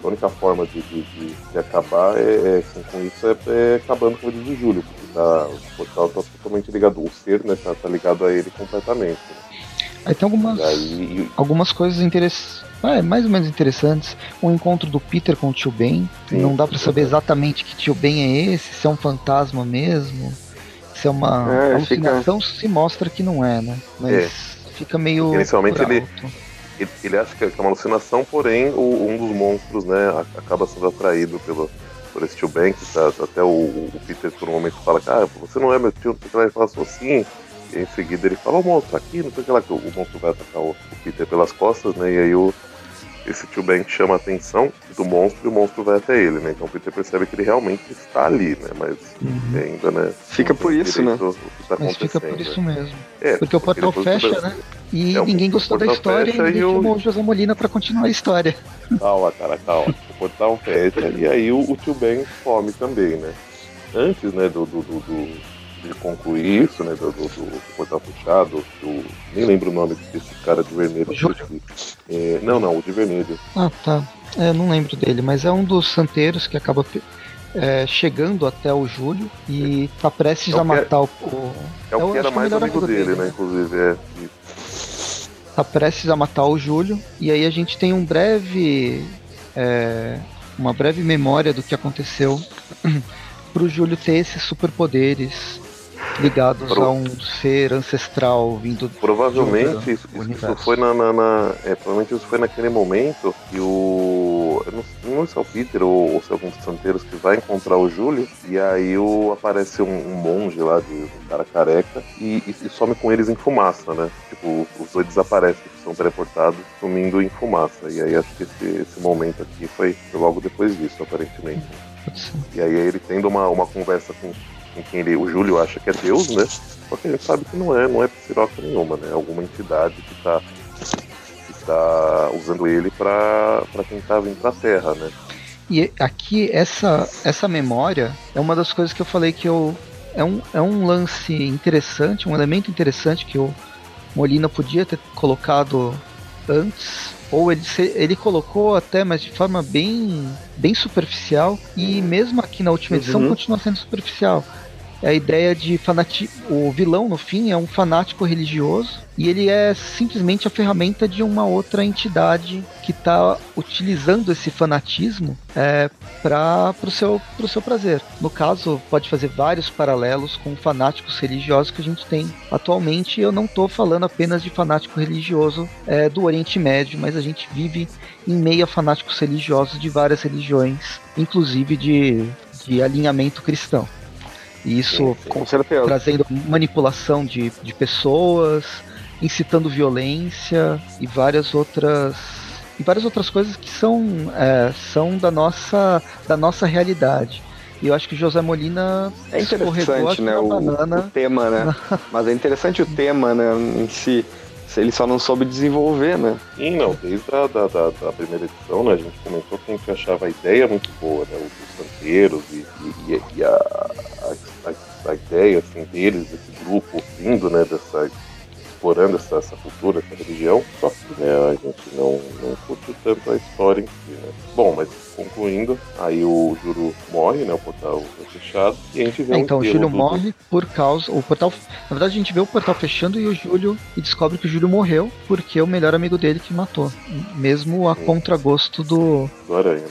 Speaker 2: a única forma de, de, de, de acabar é, é com, com, isso é, é, acabando com o de Júlio, porque tá, o portal tá totalmente ligado, o ser né, tá, tá ligado a ele completamente.
Speaker 3: Aí tem algumas, aí, algumas coisas interessantes. Ah, é mais ou menos interessantes. O encontro do Peter com o tio Ben. Sim, não dá para saber exatamente que tio Ben é esse, se é um fantasma mesmo, se é uma é, alucinação, fica... se mostra que não é, né? Mas é. fica meio.
Speaker 2: Inicialmente ele ele, ele acha que é uma alucinação, porém o, um dos monstros, né, acaba sendo atraído pelo, por esse tio Ben, que tá, até o, o, Peter por um momento fala, cara, você não é meu tio, não sei o que lá, ele fala assim, e em seguida ele fala, o monstro aqui, não sei o que lá, que o, o monstro vai atacar o, o Peter pelas costas, né, e aí o, esse tio Ben chama a atenção do monstro e o monstro vai até ele, né? Então o Peter percebe que ele realmente está ali, né? Mas uhum. ainda, né?
Speaker 4: Fica por isso, né?
Speaker 3: Tá Mas fica por isso mesmo. É, porque o portal fecha, né? E é, ninguém gostou da história e ninguém chamou o José Molina para continuar a história.
Speaker 2: Calma, cara, calma. O portal fecha e aí o, o tio Ben some também, né? Antes, né, do, do, do de concluir isso, né, do, do, do portal fechado, do, nem lembro o nome desse cara de vermelho. É, não, não, o de vermelho.
Speaker 3: Ah, tá. É, não lembro dele, mas é um dos santeiros que acaba é, chegando até o Júlio e tá prestes é a matar o, o.
Speaker 2: É o que era mais amigo, amigo dele, dele, né? né? Inclusive, é.
Speaker 3: Tá prestes a matar o Júlio, e aí a gente tem um breve. É, uma breve memória do que aconteceu pro Júlio ter esses superpoderes ligados Pro... a um ser ancestral vindo
Speaker 2: provavelmente isso, isso, foi na, na, na é, provavelmente isso foi naquele momento que o eu não, não sei se é o Peter ou, ou se é algum dos santeiros que vai encontrar o Júlio e aí o, aparece um, um monge lá de um cara careca e, e, e, some com eles em fumaça né? Tipo os dois desaparecem são teleportados sumindo em fumaça. E aí acho que esse, esse momento aqui foi, foi logo depois disso aparentemente. E aí ele tendo uma, uma conversa com em quem ele, o Júlio acha que é Deus, né? Só que a gente sabe que não é, não é piroca nenhuma, né? Alguma entidade que está que tá usando ele para tentar vir para a Terra, né?
Speaker 3: E aqui essa essa memória é uma das coisas que eu falei que eu é um, é um lance interessante, um elemento interessante que o Molina podia ter colocado antes, ou ele, ele colocou até, mas de forma bem, bem superficial, e mesmo aqui na última edição uhum. continua sendo superficial é a ideia de fanatismo. O vilão, no fim, é um fanático religioso e ele é simplesmente a ferramenta de uma outra entidade que está utilizando esse fanatismo é, para o seu, seu prazer. No caso, pode fazer vários paralelos com fanáticos religiosos que a gente tem atualmente. Eu não estou falando apenas de fanático religioso é, do Oriente Médio, mas a gente vive em meio a fanáticos religiosos de várias religiões, inclusive de, de alinhamento cristão. E isso
Speaker 4: com certeza.
Speaker 3: trazendo manipulação de, de pessoas, incitando violência e várias outras e várias outras coisas que são, é, são da nossa da nossa realidade. E eu acho que José Molina
Speaker 4: é interessante, né, o, o, tema, né? Mas é interessante o tema, né, em si. Ele só não soube desenvolver, né?
Speaker 2: Sim, não, desde a da, da, da, primeira edição, né, a gente comentou que a gente achava a ideia muito boa, né? Os canteiros e, e, e a, a, a, ideia assim, deles, desse grupo vindo, né, dessa explorando essa, essa, cultura, essa religião, só que né, a gente não, não curte tanto a história em si, né? Bom, mas concluindo, aí o Juro morre, né? O portal é fechado, e a gente vê
Speaker 3: é,
Speaker 2: um
Speaker 3: Então o Júlio do... morre por causa. O portal. Na verdade, a gente vê o portal fechando e o Júlio. E descobre que o Júlio morreu porque é o melhor amigo dele que matou. Mesmo a Sim. contragosto do.
Speaker 2: Do Aranha.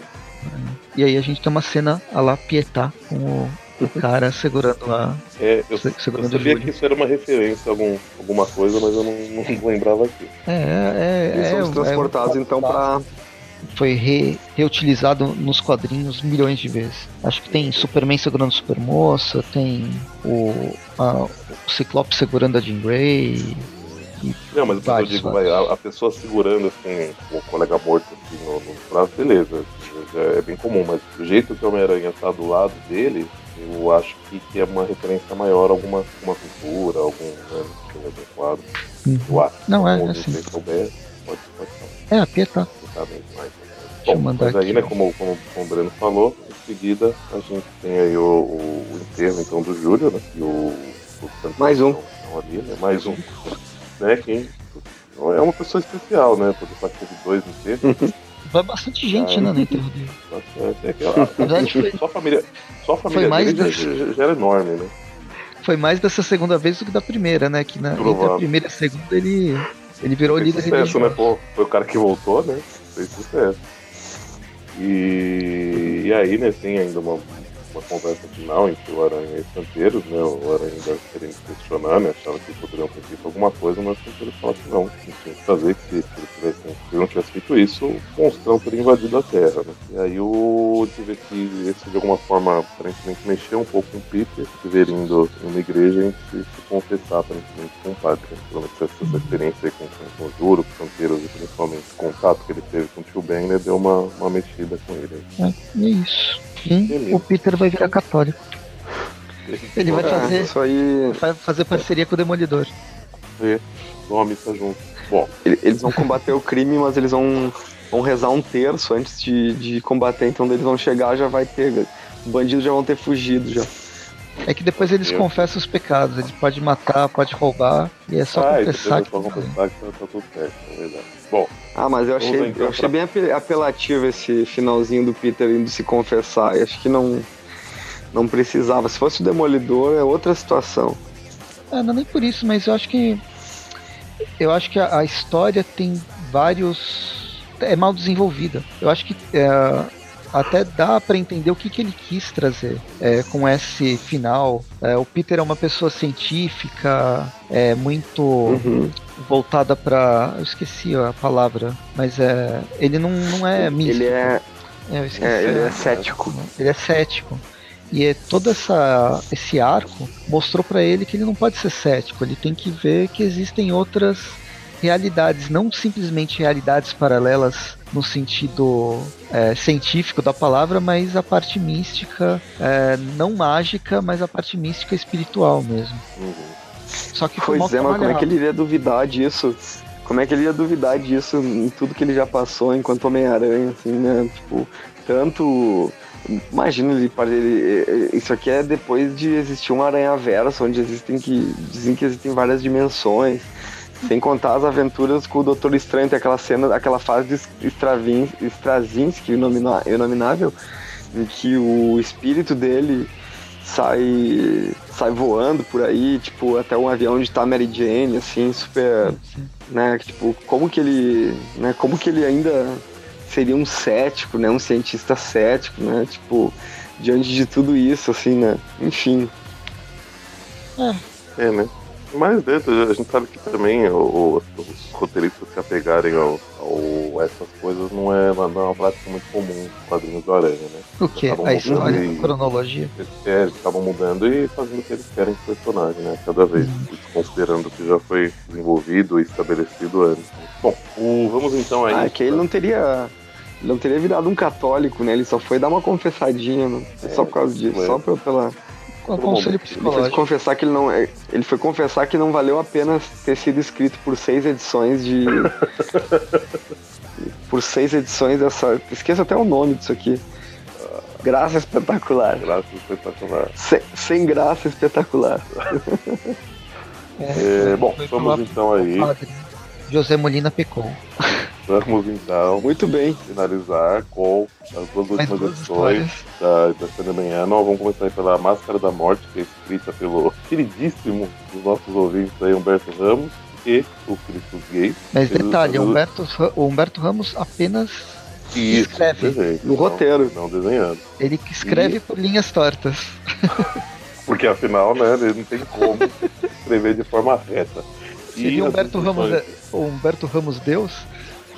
Speaker 3: E aí a gente tem uma cena a lá Pietá com o o cara segurando a.
Speaker 2: É, eu, segurando eu sabia que isso era uma referência a algum, alguma coisa, mas eu não, não lembrava aqui.
Speaker 3: É, é.
Speaker 4: Eles
Speaker 3: é,
Speaker 4: são transportados
Speaker 3: é,
Speaker 4: então para
Speaker 3: foi re, reutilizado nos quadrinhos milhões de vezes. Acho que tem Superman segurando Supermoça, tem o, a, o Ciclope segurando a Jean Grey.
Speaker 2: Não, mas vários, eu digo, vai, a, a, pessoa segurando assim, o colega morto assim, no, no braço, beleza, já é bem comum, mas do jeito que o Homem-Aranha tá do lado dele, eu acho que, que é uma referência maior a alguma, alguma cultura, algum, né, quadro.
Speaker 3: Uhum.
Speaker 2: Eu acho.
Speaker 3: Não, é assim. Se
Speaker 2: souber, pode, pode
Speaker 3: É, a Pietá.
Speaker 2: Mais, Bom, mas aí, né, como, como, como o Breno falou, em seguida a gente tem aí o, o, o enterro então do Júlio, né? E o, o
Speaker 4: Mais um.
Speaker 2: Ali, né, mais um. né, que é uma pessoa especial, né? Poder participar de dois enterros.
Speaker 3: Vai bastante gente, né, no enterro dele.
Speaker 2: É, é, só a família, só a família
Speaker 3: mais
Speaker 2: dele já, já, era enorme, né?
Speaker 3: Foi mais dessa segunda vez do que da primeira, né? Que na, entre a primeira e a segunda ele, ele virou
Speaker 2: foi
Speaker 3: líder
Speaker 2: sucesso, né? Pô, foi o cara que voltou, né? Fez sucesso. E, e aí, né, tem ainda uma, uma conversa final entre o Aranha e os Canteiros, né? O Aranha ainda querendo questionar, né? Achava que poderiam ter feito alguma coisa, mas o Canteiros fala que não, que tinha que fazer, que se, se não tivesse feito isso, o monstrão teria invadido a Terra, né? E aí o vê que esse de alguma forma aparentemente mexeu um pouco com o Peter, deverindo numa igreja e se, se confessar aparentemente com o padre. Né? Provavelmente essa experiência com, com, o Juro, com o Canteiros e principalmente o contato que ele teve com o tio Ben, né? Deu uma, uma mexida com ele.
Speaker 3: É, é isso. Sim, o Peter vai virar católico. Ele vai fazer,
Speaker 4: isso aí...
Speaker 3: vai fazer parceria com o Demolidor.
Speaker 2: É, nome tá junto. Bom.
Speaker 4: Eles vão combater o crime, mas eles vão, vão rezar um terço antes de, de combater, então eles vão chegar já vai ter. Os bandidos já vão ter fugido já.
Speaker 3: É que depois eles Eu... confessam os pecados, eles podem matar, pode roubar, e é só ah, confessar.
Speaker 2: Que... Só confessar que tá, tá tudo certo, é verdade. Bom.
Speaker 4: Ah, mas eu achei, eu achei bem apelativo esse finalzinho do Peter indo se confessar. Eu acho que não, não precisava. Se fosse o Demolidor, é outra situação.
Speaker 3: É, não é nem por isso, mas eu acho que. Eu acho que a, a história tem vários. É mal desenvolvida. Eu acho que é, até dá para entender o que, que ele quis trazer é, com esse final. É, o Peter é uma pessoa científica, é muito uhum. Voltada para, eu esqueci a palavra, mas é, ele não, não é místico.
Speaker 4: Ele é, é, ele é cético.
Speaker 3: Ele é cético. E é todo essa, esse arco mostrou para ele que ele não pode ser cético, ele tem que ver que existem outras realidades, não simplesmente realidades paralelas no sentido é, científico da palavra, mas a parte mística, é, não mágica, mas a parte mística espiritual mesmo.
Speaker 4: Uhum. Só que foi pois é, mas como é que ele iria duvidar disso? Como é que ele ia duvidar disso em tudo que ele já passou enquanto Homem-Aranha, assim, né? Tipo, tanto Imagina ele, ele, isso aqui é depois de existir um aranha verso, onde existem que dizem que existem várias dimensões. Sem contar as aventuras com o Doutor Estranho, tem aquela cena, aquela fase de Stravin, Straczynski, inominável, em que o espírito dele sai sai voando por aí, tipo, até um avião de tá Mary Jane, assim, super, né, tipo, como que ele, né, como que ele ainda seria um cético, né, um cientista cético, né, tipo, diante de tudo isso, assim, né, enfim.
Speaker 2: É, é né. Mas dentro, a gente sabe que também o, os roteiristas se apegarem ao, ao, essas coisas não é, não é uma prática muito comum nos quadrinhos do Aranha, né?
Speaker 3: O que? A história, e, a cronologia?
Speaker 2: É, eles estavam mudando e fazendo o que eles querem com o personagem, né? Cada vez, uhum. considerando o que já foi desenvolvido e estabelecido antes. Bom, o, vamos então aí.
Speaker 4: Ah, é que ele não teria ele não teria virado um católico, né? Ele só foi dar uma confessadinha, né? É, só por causa disso, é. só pela,
Speaker 3: com conselho psicológico.
Speaker 4: Ele foi confessar que ele não. É, ele foi confessar que não valeu a pena ter sido escrito por seis edições de. por seis edições dessa. Esqueça até o nome disso aqui. Graça espetacular.
Speaker 2: Graça espetacular.
Speaker 4: Sem, sem graça espetacular.
Speaker 2: É, bom,
Speaker 3: foi
Speaker 2: vamos então aí.
Speaker 3: José Molina pecou.
Speaker 2: Vamos então
Speaker 4: Muito bem.
Speaker 2: finalizar com as duas últimas edições da, da. Nós vamos começar aí pela Máscara da Morte, que é escrita pelo queridíssimo dos nossos ouvintes aí, Humberto Ramos, e o Cristo Gay.
Speaker 3: Mas detalhe,
Speaker 2: ele-
Speaker 3: Humberto, o Humberto Ramos apenas
Speaker 2: E isso,
Speaker 3: Escreve.
Speaker 2: desenho,
Speaker 4: No
Speaker 2: não-
Speaker 4: roteiro.
Speaker 2: Não desenhando.
Speaker 3: ele que escreve por linhas tortas.
Speaker 2: Porque afinal, né, ele não tem como escrever de forma reta.
Speaker 3: Seria
Speaker 2: as
Speaker 3: Humberto Ramos,
Speaker 2: ilustrações-
Speaker 3: o Humberto Ramos Deus,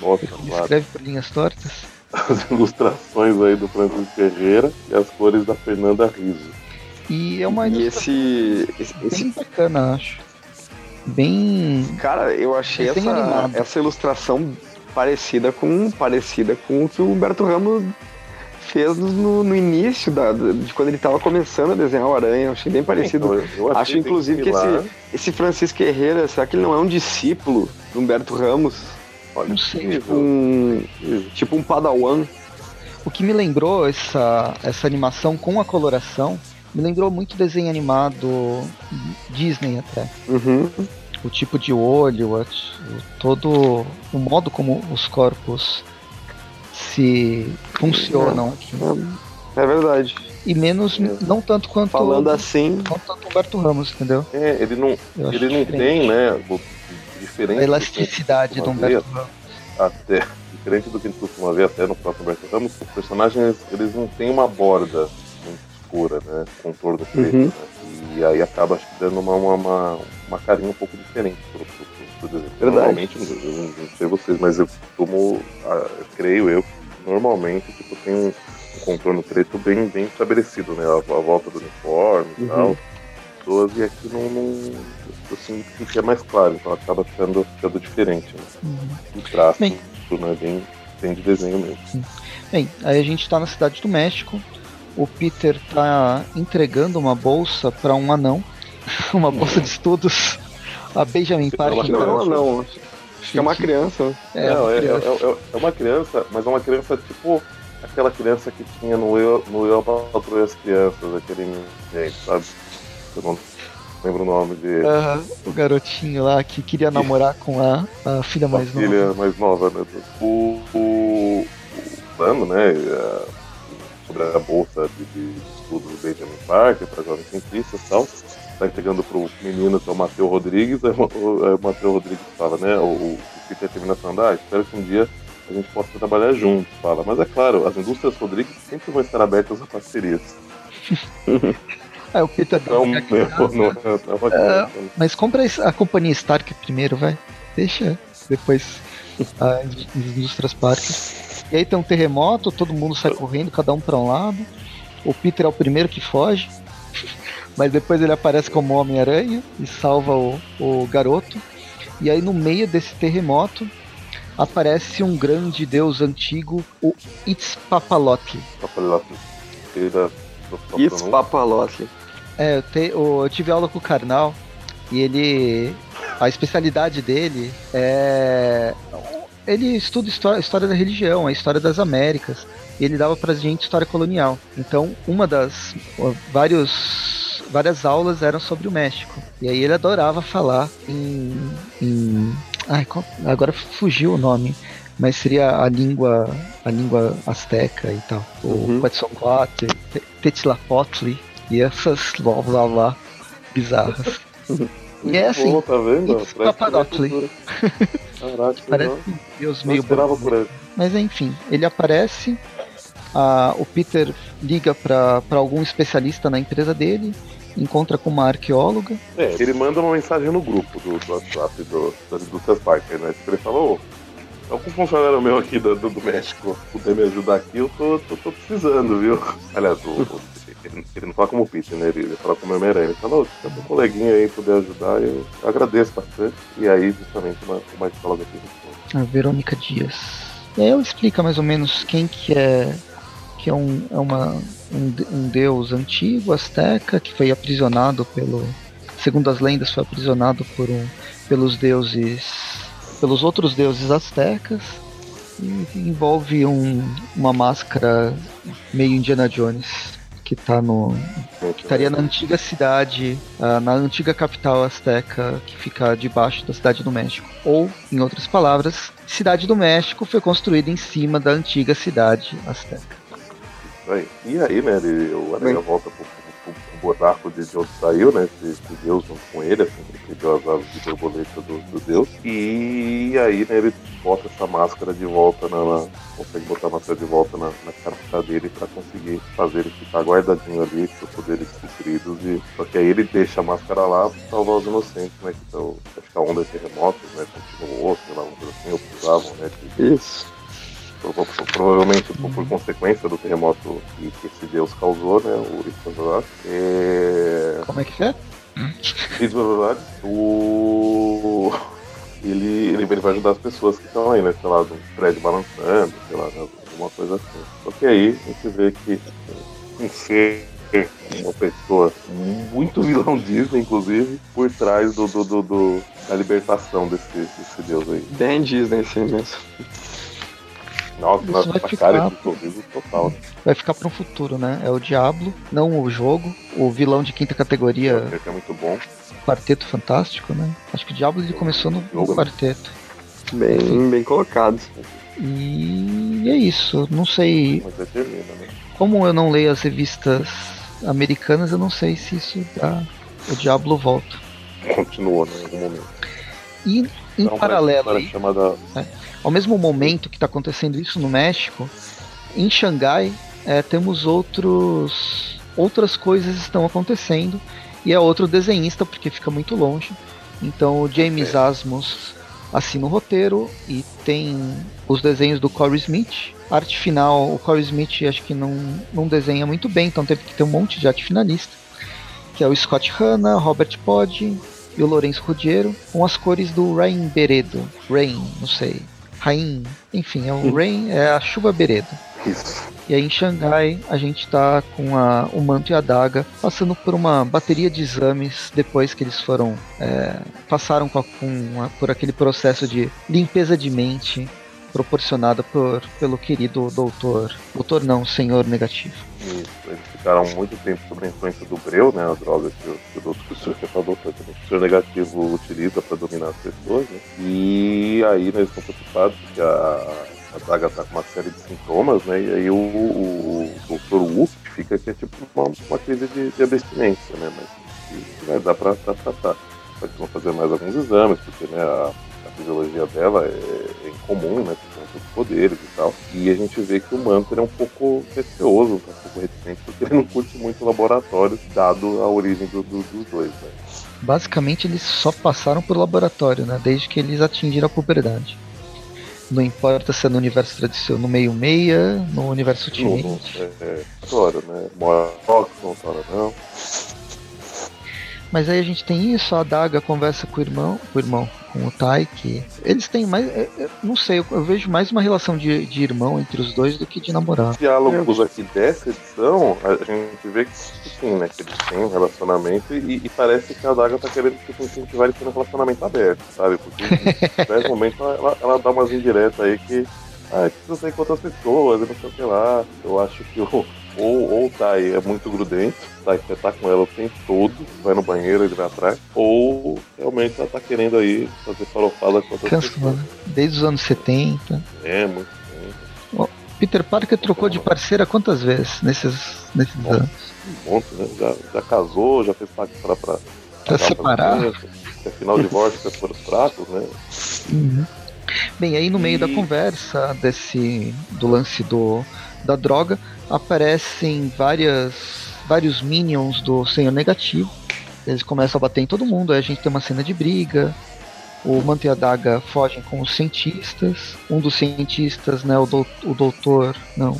Speaker 2: Nossa,
Speaker 3: ele
Speaker 2: claro.
Speaker 3: escreve por linhas tortas.
Speaker 2: As ilustrações aí do Francisco Ferreira e as cores da Fernanda Riso.
Speaker 3: E é uma
Speaker 4: E esse, esse, esse-
Speaker 3: bem bacana, acho. Bem.
Speaker 4: Cara, eu achei essa,
Speaker 3: animado.
Speaker 4: essa ilustração parecida com, parecida com o que o Humberto Ramos fez no, no início da, de quando ele estava começando a desenhar o Aranha. Eu achei bem parecido.
Speaker 2: Então, eu- eu achei
Speaker 4: Acho inclusive que
Speaker 2: similar.
Speaker 4: esse, esse Francisco Herrera, será que ele não é um discípulo do Humberto Ramos?
Speaker 2: Olha,
Speaker 3: Não sei,
Speaker 4: Tipo um, tipo um padawan.
Speaker 3: O que me lembrou essa, essa animação com a coloração, me lembrou muito desenho animado Disney até.
Speaker 4: Uhum.
Speaker 3: O tipo de olho, o- todo o modo como os corpos se funcionam aqui.
Speaker 4: É verdade.
Speaker 3: E menos,
Speaker 2: É.
Speaker 3: não tanto quanto.
Speaker 4: Falando assim,
Speaker 3: Não tanto Humberto Ramos, entendeu?
Speaker 2: É, ele não, ele não
Speaker 3: diferente.
Speaker 2: tem, né, diferente
Speaker 3: A elasticidade do Humberto Ramos.
Speaker 2: até diferente do que a gente costuma ver até no próprio Humberto Ramos, os personagens eles não têm uma borda muito escura, né, contorno preto,
Speaker 4: Uhum.
Speaker 2: né, e aí acaba acho que dando uma, uma, uma, uma carinha um pouco diferente pro, pro, pro, pro desenho.
Speaker 4: Verdade.
Speaker 2: Normalmente, eu não, não sei vocês, mas eu costumo, ah, eu creio eu, que normalmente tipo, tem um, um contorno preto bem, bem estabelecido, né, a, a volta do uniforme e
Speaker 4: Uhum.
Speaker 2: tal, pessoas, e aqui não, não eu sinto que é mais claro, então acaba ficando, ficando diferente, né
Speaker 3: Uhum.
Speaker 2: o traço,
Speaker 3: Bem.
Speaker 2: né, bem, bem de desenho mesmo.
Speaker 3: Bem, aí a gente tá na cidade do México. O Peter tá entregando uma bolsa para um anão, uma bolsa de estudos. A Benjamin Park. então,
Speaker 4: não, não. Acho que é uma criança.
Speaker 3: É,
Speaker 2: Não,
Speaker 3: uma
Speaker 2: é, é,
Speaker 3: criança.
Speaker 2: é- é uma criança, mas é uma criança tipo aquela criança que tinha no Eu, no eu Patrulha as Crianças, aquele gente, sabe? Eu não lembro o nome de
Speaker 3: Aham, o garotinho lá que queria namorar com a, a filha
Speaker 2: uma
Speaker 3: mais
Speaker 2: filha
Speaker 3: nova.
Speaker 2: mais nova, né? O, o, plano, né? é, Sobre a bolsa de, de estudos do Benjamin Parker para jovens cientistas e tal. Tá entregando pro menino que é o Matheus Rodrigues, aí o, Matheus Rodrigues fala, né? O, o Peter termina falando, ah, espero que um dia a gente possa trabalhar juntos, fala. Mas é claro, as indústrias Rodrigues sempre vão estar abertas a parcerias.
Speaker 3: Aí o Peter
Speaker 2: Não, não,
Speaker 3: gaguejada,
Speaker 2: não, é.
Speaker 3: Mas compra a companhia Stark primeiro, vai. Deixa depois as indústrias Parker. E aí tem um terremoto, todo mundo sai correndo, cada um para um lado. O Peter é o primeiro que foge. Mas depois ele aparece como Homem-Aranha e salva o, o garoto. E aí no meio desse terremoto aparece um grande deus antigo, o Itzpapalotl.
Speaker 2: Só pra
Speaker 3: É, eu, te- eu tive aula com o Karnal e ele. A especialidade dele é. Ele estuda história, história da religião, a história das Américas. E ele dava pra gente história colonial. Então, uma das. Vários, várias aulas eram sobre o México. E aí ele adorava falar em. em ai, qual- agora fugiu o nome. Mas seria a língua. a língua asteca e tal.
Speaker 4: Uhum.
Speaker 3: O Quetzalcoatl, Te- Tetzlacotli e essas blá blá blá bizarras. E é assim,
Speaker 2: Pô, tá vendo? É cultura. Caraca,
Speaker 3: parece
Speaker 2: não,
Speaker 3: um deus meio
Speaker 2: ele.
Speaker 3: Mas enfim, ele aparece, a- o Peter liga para algum especialista na empresa dele, encontra com uma arqueóloga.
Speaker 2: É, ele manda uma mensagem no grupo do, do WhatsApp do, das indústrias Parker, né? Tipo, ele falou, ô, algum funcionário meu aqui do, do, do México puder me ajudar aqui, eu tô, tô, tô precisando, viu? Aliás, o- ele, não fala como Peter, né? Ele, fala como Homem-Aranha. Ele fala, ô, se tem um coleguinha aí puder ajudar, eu agradeço bastante. E aí, justamente, uma, uma escola aqui
Speaker 3: a Verônica Dias. E aí ela explica mais ou menos quem que é que é um, é uma, um, um deus antigo, asteca, que foi aprisionado pelo, segundo as lendas, foi aprisionado por um, pelos deuses, pelos outros deuses astecas, e envolve um, uma máscara meio Indiana Jones, que tá no. Que estaria na antiga cidade, uh, na antiga capital azteca, que fica debaixo da cidade do México. Ou, em outras palavras, Cidade do México foi construída em cima da antiga cidade azteca.
Speaker 2: E aí, né, ele, o Aranha volta pro buraco de, de onde saiu, né? De, de Deus junto com ele, assim, ele pegou as asas de borboleta do, do, Deus. E aí, né, ele bota essa máscara de volta na. na consegue botar a máscara de volta na, na cara dele para conseguir fazer ele ficar guardadinho ali, com poderes cumpridos. E, só que aí ele deixa a máscara lá pra salvar os inocentes, né? Que estão. Acho que a onda de terremotos, né? Continuou, sei lá, um assim, ou precisavam, né?
Speaker 4: Que, Isso
Speaker 2: provavelmente por, por, consequência do terremoto que, que esse deus causou, né? O Isbazar. É...
Speaker 3: Como é que é?
Speaker 2: Isbazar, o. Ele, ele, ele vai ajudar as pessoas que estão aí, né? Sei lá, no prédio balançando, sei lá, né? alguma coisa assim. Só que aí a gente vê que um ser uma pessoa muito vilão Disney, inclusive, por trás do, do, do, do da libertação desse, desse deus aí.
Speaker 4: Bem Disney, sim mesmo.
Speaker 2: Nossa, Isso nossa, vai ficar, cara total.
Speaker 3: Vai ficar para um futuro, né? É o Diablo, não o jogo. O vilão de quinta categoria.
Speaker 2: É, é muito bom.
Speaker 3: Quarteto Fantástico, né? Acho que o Diablo ele começou no, no quarteto.
Speaker 4: Bem, bem colocado.
Speaker 3: E é isso. Não sei.
Speaker 2: Mas determina, né?
Speaker 3: Como eu não leio as revistas americanas, eu não sei se isso dá. O Diablo volta.
Speaker 2: Continuou, né? Em algum momento.
Speaker 3: E em então, paralelo.
Speaker 2: Aí, chamada...
Speaker 3: é, ao mesmo momento que está acontecendo isso no México, em Xangai é, temos outros outras coisas estão acontecendo e é outro desenhista porque fica muito longe. Então o James Asmus assina o roteiro e tem os desenhos do Corey Smith. arte final, o Corey Smith acho que não, não desenha muito bem, então teve que ter um monte de arte finalista. Que é o Scott Hanna, Robert Podge e o Lourenço Rudiero, com as cores do Rain Beredo. Rain, não sei. Rain, enfim, é o Rain, é a chuva Beredo.
Speaker 2: Isso.
Speaker 3: E aí em Xangai a gente está com a, o manto e a daga passando por uma bateria de exames depois que eles foram é, passaram com, a, com a, por aquele processo de limpeza de mente proporcionada por, pelo querido doutor, doutor não, senhor negativo.
Speaker 2: Isso, eles ficaram muito tempo sob a influência do breu, né, a droga que o, que o que o doutor, o senhor negativo utiliza para dominar as pessoas, né, e aí né, eles estão preocupados porque a, a Daga está com uma série de sintomas, né, e aí o, o, o doutor Wu fica que é tipo uma, uma crise de, de abstinência, né, mas que vai dar para tratar. Que vão fazer mais alguns exames, porque né, a, a fisiologia dela é, incomum, né? Com os poderes e tal. E a gente vê que o Mantor é um pouco receoso, um pouco reticente, porque ele não curte muito laboratório, dado a origem do, do, dos dois, né?
Speaker 3: Basicamente, eles só passaram por laboratório, né? Desde que eles atingiram a puberdade. Não importa se é no universo tradicional, no meio meia, no universo Ultimate.
Speaker 2: É, é, claro, né? Mora não fala não.
Speaker 3: Mas aí a gente tem isso, a Daga conversa com o irmão, com o irmão, com o Tai, que eles têm mais, é, é, não sei, eu, eu, vejo mais uma relação de, de irmão entre os dois do que de namorado. Os
Speaker 2: diálogos aqui dessa edição, a gente vê que sim, né, que eles têm um relacionamento e, e parece que a Daga tá querendo tipo, incentivar eles ter um relacionamento aberto, sabe? Porque em momentos momento ela, ela, dá umas indiretas aí que ah, precisa sair com outras pessoas, eu não sei o que lá. Eu acho que o, ou, ou o Tai é muito grudento, tá, você tá com ela o tempo todo, vai no banheiro, ele vai atrás, ou realmente ela tá querendo aí fazer farofada com outras pessoas.
Speaker 3: Desde os anos 70.
Speaker 2: É, muito tempo.
Speaker 3: Peter Parker trocou de parceira quantas vezes nesses, nesses anos?
Speaker 2: Um monte, né? Já, já casou, já fez parte pra, pra,
Speaker 3: pra separar.
Speaker 2: Afinal, de divórcio é por os pratos, né?
Speaker 3: Uhum. Bem, aí no meio e... da conversa desse do lance do da droga, aparecem várias, vários minions do Senhor Negativo. Eles começam a bater em todo mundo, aí a gente tem uma cena de briga. O Manto e a Daga fogem com os cientistas. Um dos cientistas, né, o, do, o doutor. Não.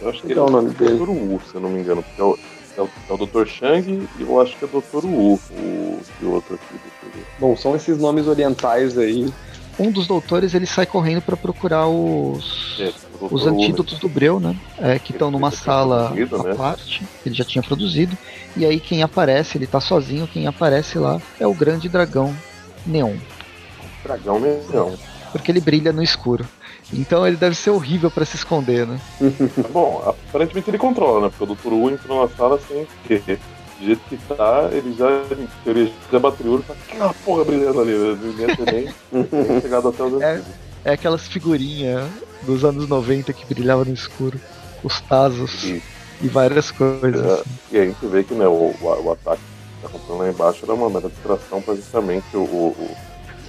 Speaker 2: Eu acho que é o nome dele. Dr. Wu, se eu não me engano. Porque é o, é o, é o Dr. Shang e eu acho que é o Dr. Wu, o, o outro aqui.
Speaker 4: Bom, são esses nomes orientais aí
Speaker 3: um dos doutores ele sai correndo para procurar os é, os antídotos do Breu, né? É, que estão numa sala à né? parte, ele já tinha produzido. E aí quem aparece, ele tá sozinho, quem aparece lá é o grande dragão Neon.
Speaker 2: Dragão Neon.
Speaker 3: porque ele brilha no escuro. Então ele deve ser horrível para se esconder, né?
Speaker 2: Bom, aparentemente ele controla, né? Porque o Dr. Wu entrou na sala sem que do jeito que tá, ele já, em teoria, já bateu o olho e fala, que uma porra brilhando ali, né? ninguém nem chegado até os
Speaker 3: é, é aquelas figurinhas dos anos 90 que brilhavam no escuro, os Tazos e, e várias coisas. É,
Speaker 2: assim. E a gente vê que né, o, o, o ataque que tá acontecendo lá embaixo era uma mera distração para justamente o, o,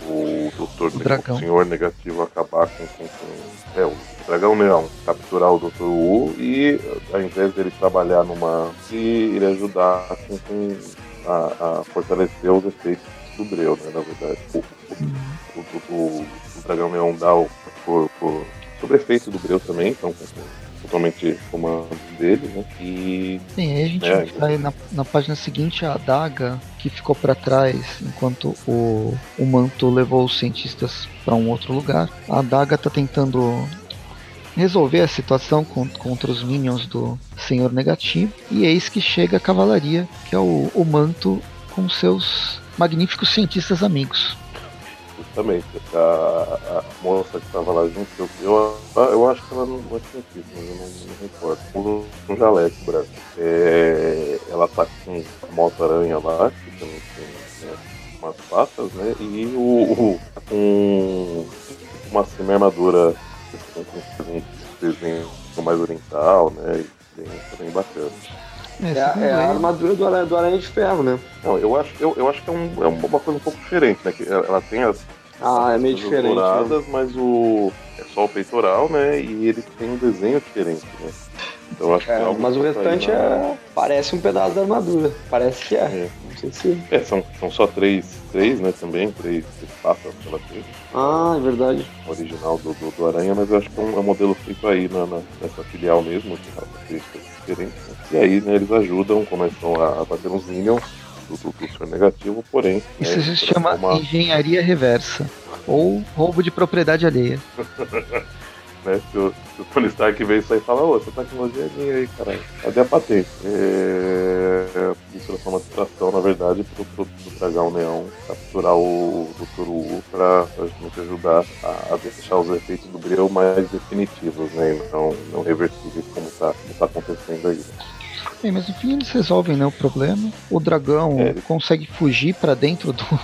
Speaker 2: o doutor, o, o senhor negativo acabar com, com, com é, o Dragão Leão capturar o Dr. Wu e ao invés dele trabalhar numa e ele ajudar assim, com, a, a, fortalecer os efeitos do Breu, né? Na verdade. O, o, o, o, o Dragão Leão dá o por sobre efeito do Breu também, então totalmente comando dele, né? E.
Speaker 3: Sim, aí a gente é, vai na, na página seguinte a adaga que ficou para trás enquanto o, o manto levou os cientistas para um outro lugar. A adaga tá tentando resolver a situação contra os minions do Senhor Negativo. E eis que chega a cavalaria, que é o, o manto com seus magníficos cientistas amigos.
Speaker 2: Justamente, a, a moça que estava lá junto, eu, eu, eu, acho que ela não é cientista, mas eu não, não recordo. Um, um jaleco branco. É, ela tá com a moto-aranha lá, que também tem né, umas patas, né? E o, o com uma semi-armadura com um desenho mais oriental, né? Bem, bem bacana.
Speaker 4: É, é, é a armadura do Aranha, do Aranha de Ferro, né?
Speaker 2: Não, eu acho, eu, eu acho que é, um, é uma coisa um pouco diferente, né? Que ela tem as.
Speaker 4: Ah, é meio diferente. Douradas,
Speaker 2: né? mas o. É só o peitoral, né? E ele tem um desenho diferente, né?
Speaker 4: Então, acho é, que é mas o restante é... parece um pedaço da armadura. Parece que é. é. Não sei se.
Speaker 2: É, são, são só três, três, né? Também, três, três patas que ela tem.
Speaker 4: Ah, é verdade.
Speaker 2: Original do, do, do, Aranha, mas eu acho que é um, é um modelo feito aí na, na, nessa filial mesmo, que características diferentes. Né? E aí, né, eles ajudam, começam a, a bater uns minions do, do, do ser negativo, porém.
Speaker 3: Isso né, se chama uma... engenharia reversa. Ou roubo de propriedade alheia.
Speaker 2: né? Se o, se o Tony Stark aí e fala, ô, essa tecnologia é minha aí, caralho. Cadê a patente? É... Isso é só uma distração, na verdade, pro, pro, pro dragão neão capturar o Dr. Wu pra, pra gente ajudar a, a, deixar os efeitos do Breu mais definitivos, né? Não, não reversíveis como tá, como tá acontecendo aí.
Speaker 3: Bem, mas no fim eles resolvem né, o problema. O dragão é, ele... consegue fugir para dentro do,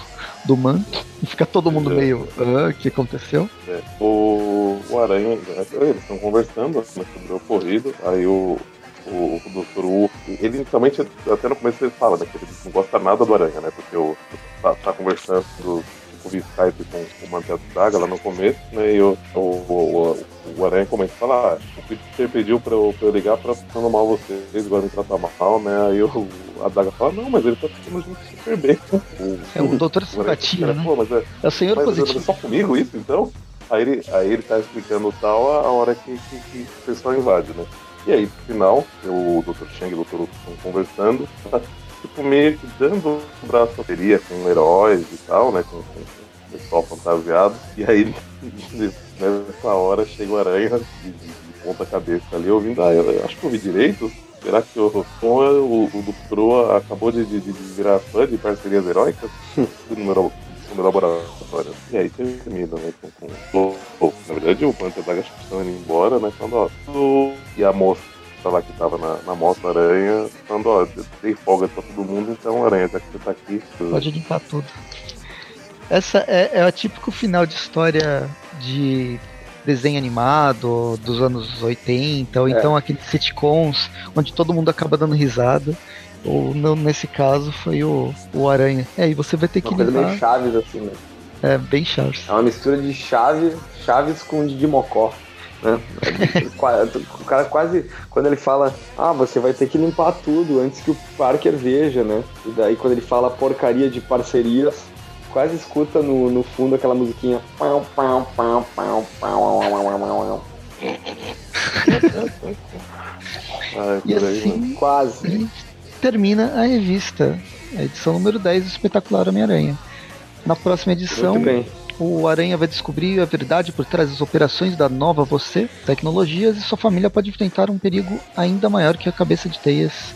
Speaker 3: do manto e fica todo mundo é. meio. Ah, o que aconteceu?
Speaker 2: É. O, o Aranha, eles estão conversando assim, sobre o ocorrido, aí o, o, o Dr. Wu, ele inicialmente, até no começo ele fala, né, que ele não gosta nada do Aranha, né, porque o, tá, tá conversando tipo, via Skype com o Mantel Saga lá no começo, né? E o, o, o, o Aranha comenta, fala, ah, o Peter pediu pra eu, pra eu ligar pra tratando mal vocês, agora me tratar mal, né? Aí o, a Daga fala, não, mas ele tá tratando a gente super bem.
Speaker 3: O, é o Doutor Simpatia, né? Mas é, é o senhor mas, positivo.
Speaker 2: É só comigo isso, então? Aí ele, aí ele tá explicando tal a, a hora que, que, que o pessoal invade, né? E aí, no final, o Dr. Chang e o Dr. Estão conversando, tá, tipo, meio que dando um braço à bateria com heróis e tal, né? Com, com, com pessoal fantasiado. E aí, nessa hora, chega o Aranha de, de, de ponta cabeça ali, ouvindo, ah, eu, acho que eu ouvi direito. Será que o Tom, o, o do Pro acabou de, de, de, virar fã de parcerias heróicas no, meu, laboratório? E aí termina, né? Com, com, na verdade, o Panther da estão indo embora, né? Falando, ó, e a moça lá que tava na, na moto aranha, falando, ó, dei folga pra todo mundo, então aranha, já que você tá aqui.
Speaker 3: Pode limpar tudo. Essa é, é o típico final de história de desenho animado dos anos 80, ou é. então aqueles sitcoms onde todo mundo acaba dando risada. Ou não, nesse caso foi o, o Aranha. É, e você vai ter
Speaker 4: uma
Speaker 3: que
Speaker 4: coisa meio Chaves assim, né?
Speaker 3: É, bem Chaves.
Speaker 4: É uma mistura de Chaves, Chaves com Didi Mocó. Né? o cara quase, quando ele fala, ah, você vai ter que limpar tudo antes que o Parker veja, né? E daí quando ele fala porcaria de parcerias, quase escuta no, no fundo aquela musiquinha.
Speaker 3: e assim, quase. Termina a revista, a edição número 10 do Espetacular Homem-Aranha. Na próxima edição, o Aranha vai descobrir a verdade por trás das operações da nova Você, tecnologias, e sua família pode enfrentar um perigo ainda maior que a cabeça de teias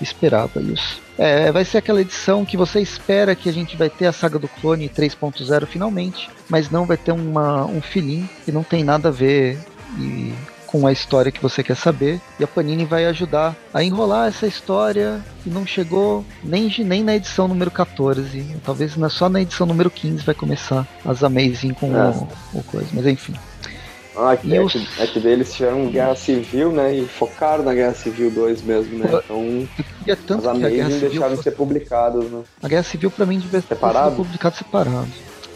Speaker 3: esperava. E os... É, vai ser aquela edição que você espera que a gente vai ter a saga do clone 3.0 finalmente, mas não vai ter uma, um filhinho que não tem nada a ver e com a história que você quer saber. E a Panini vai ajudar a enrolar essa história que não chegou nem, nem na edição número 14. Talvez só na edição número 15 vai começar as Amazing com é. o, o coisa. Mas enfim.
Speaker 4: Ah, é, os... é que deles tiveram Guerra Civil, né? E focaram na Guerra Civil 2 mesmo, né? Então,
Speaker 3: tanto
Speaker 4: as deixaram de ser publicadas, né?
Speaker 3: A Guerra Civil pra mim devia ser publicado separado.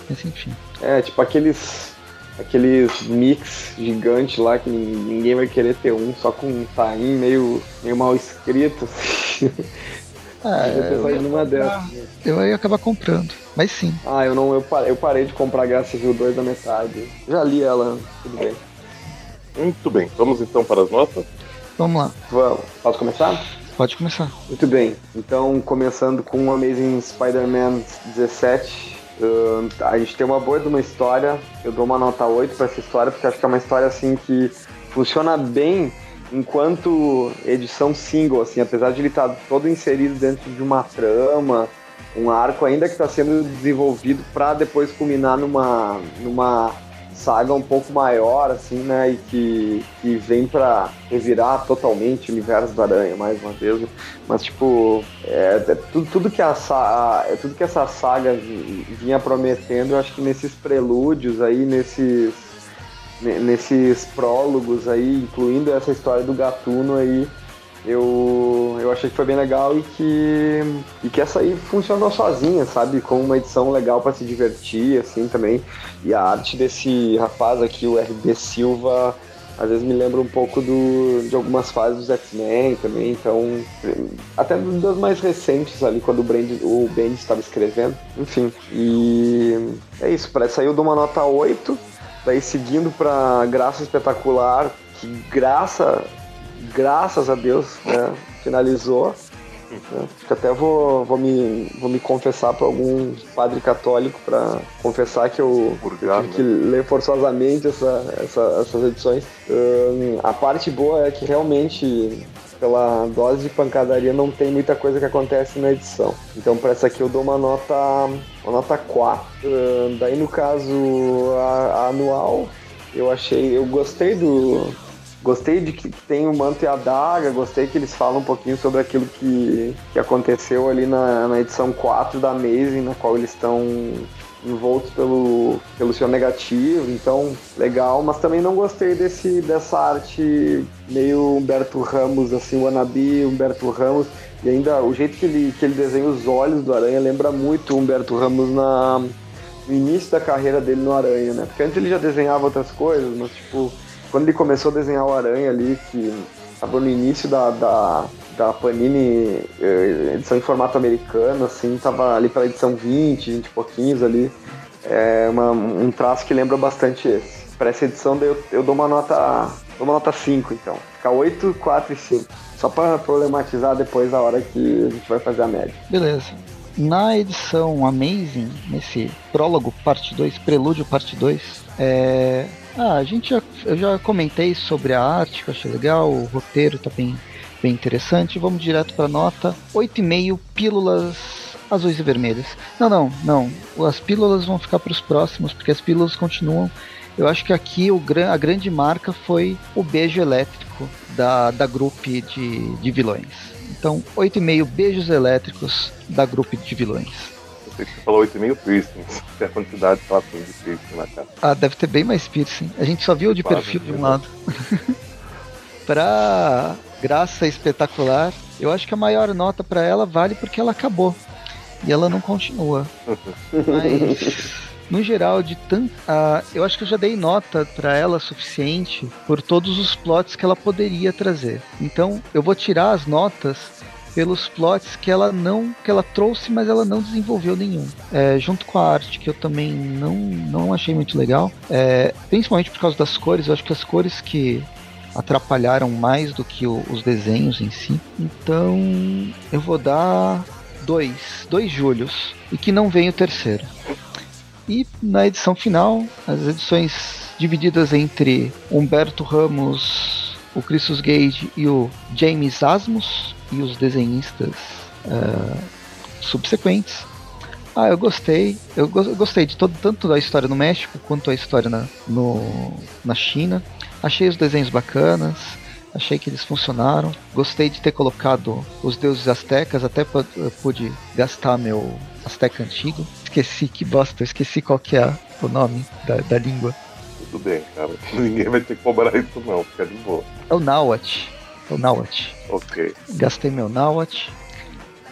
Speaker 3: Mas enfim.
Speaker 4: É, tipo aqueles aqueles mix gigantes lá que ninguém vai querer ter um, só com um tain meio, meio mal escrito. Assim.
Speaker 3: Ah, eu, numa dessas. eu ia acabar comprando, mas sim.
Speaker 4: Ah, eu não, eu parei, eu parei de comprar Guerra Civil 2 da metade. Já li ela, tudo bem.
Speaker 2: Muito bem, vamos então para as notas?
Speaker 3: Vamos lá.
Speaker 4: Vamos. Posso começar?
Speaker 3: Pode começar.
Speaker 4: Muito bem. Então, começando com Amazing Spider-Man 17, Uh, a gente tem uma boa de uma história. Eu dou uma nota 8 para essa história, porque acho que é uma história assim que funciona bem enquanto edição single, assim, apesar de ele estar tá todo inserido dentro de uma trama, um arco ainda que está sendo desenvolvido para depois culminar numa, numa saga um pouco maior, assim, né? E que, que vem para revirar totalmente o universo do Aranha, mais uma vez. Mas, tipo, é, é tudo, tudo, que a, é, tudo que essa saga vinha prometendo, eu acho que nesses prelúdios aí, nesses, nesses prólogos aí, incluindo essa história do Gatuno aí, eu, eu achei que foi bem legal e que, e que essa aí funcionou sozinha, sabe? Como uma edição legal para se divertir, assim, também. E a arte desse rapaz aqui, o RB Silva, às vezes me lembra um pouco do, de algumas fases dos X-Men também, então até das mais recentes ali, quando o, Brand, o Bendis estava escrevendo, enfim. E é isso, para sair eu dou uma nota 8, daí seguindo para Graça Espetacular, que graça graças a Deus, né, finalizou. Né? Até vou, vou, me, vou me confessar para algum padre católico para confessar que eu tive que ler forçosamente essa, essa, essas edições. Um, a parte boa é que realmente pela dose de pancadaria não tem muita coisa que acontece na edição. Então para essa aqui eu dou uma nota uma nota 4. Uh, daí no caso a, a anual eu achei eu gostei do Gostei de que, tem o manto e a daga, gostei que eles falam um pouquinho sobre aquilo que, que aconteceu ali na, na edição 4 da Amazing, na qual eles estão envoltos pelo, pelo seu negativo, então legal, mas também não gostei desse, dessa arte meio Humberto Ramos, assim, wannabe Humberto Ramos, e ainda o jeito que ele, que ele desenha os olhos do Aranha lembra muito Humberto Ramos na, no início da carreira dele no Aranha, né? Porque antes ele já desenhava outras coisas, mas tipo, quando ele começou a desenhar o Aranha ali, que estava no início da, da, da Panini eh, edição em formato americano, assim, tava ali pela edição 20, 20 e pouquinhos ali. É uma, um traço que lembra bastante esse. Para essa edição eu, eu dou uma nota. Dou uma nota 5, então. Fica 8, 4 e 5. Só para problematizar depois a hora que a gente vai fazer a média.
Speaker 3: Beleza. Na edição Amazing, nesse prólogo parte 2, prelúdio parte 2, é, ah, a gente já, eu já comentei sobre a arte, que eu achei legal, o roteiro tá bem, bem interessante. Vamos direto para nota 8,5 pílulas azuis e vermelhas. Não, não, não. As pílulas vão ficar para os próximos, porque as pílulas continuam. Eu acho que aqui o, a grande marca foi o beijo elétrico da, da grupo de, de vilões. Então, 8,5 beijos elétricos da grupo de vilões
Speaker 2: você falou 8 piercings, que é a quantidade que ela tem de piercing na cara.
Speaker 3: Ah, deve ter bem mais piercing. A gente só viu de Quase perfil de um lado. pra graça espetacular, eu acho que a maior nota para ela vale porque ela acabou. E ela não continua. Mas, no geral, de tanto. Eu acho que eu já dei nota para ela suficiente por todos os plots que ela poderia trazer. Então, eu vou tirar as notas pelos plots que ela não que ela trouxe, mas ela não desenvolveu nenhum. É, junto com a arte que eu também não, não achei muito legal, é, principalmente por causa das cores. Eu acho que as cores que atrapalharam mais do que o, os desenhos em si. Então eu vou dar dois, dois julhos e que não vem o terceiro. E na edição final, as edições divididas entre Humberto Ramos, o Christus Gage e o James Asmus, e os desenhistas uh, subsequentes. Ah, eu gostei. Eu, go gostei de todo, tanto da história no México quanto a história na, no, na China. Achei os desenhos bacanas. Achei que eles funcionaram. Gostei de ter colocado os deuses astecas. Até pude gastar meu asteca antigo. Esqueci que bosta. Esqueci qual que é o nome da, da língua.
Speaker 2: Tudo bem, cara. Ninguém vai ter que cobrar isso não. Fica de boa.
Speaker 3: É o Nawat. É o Nawat.
Speaker 2: Ok.
Speaker 3: Gastei meu Nawat.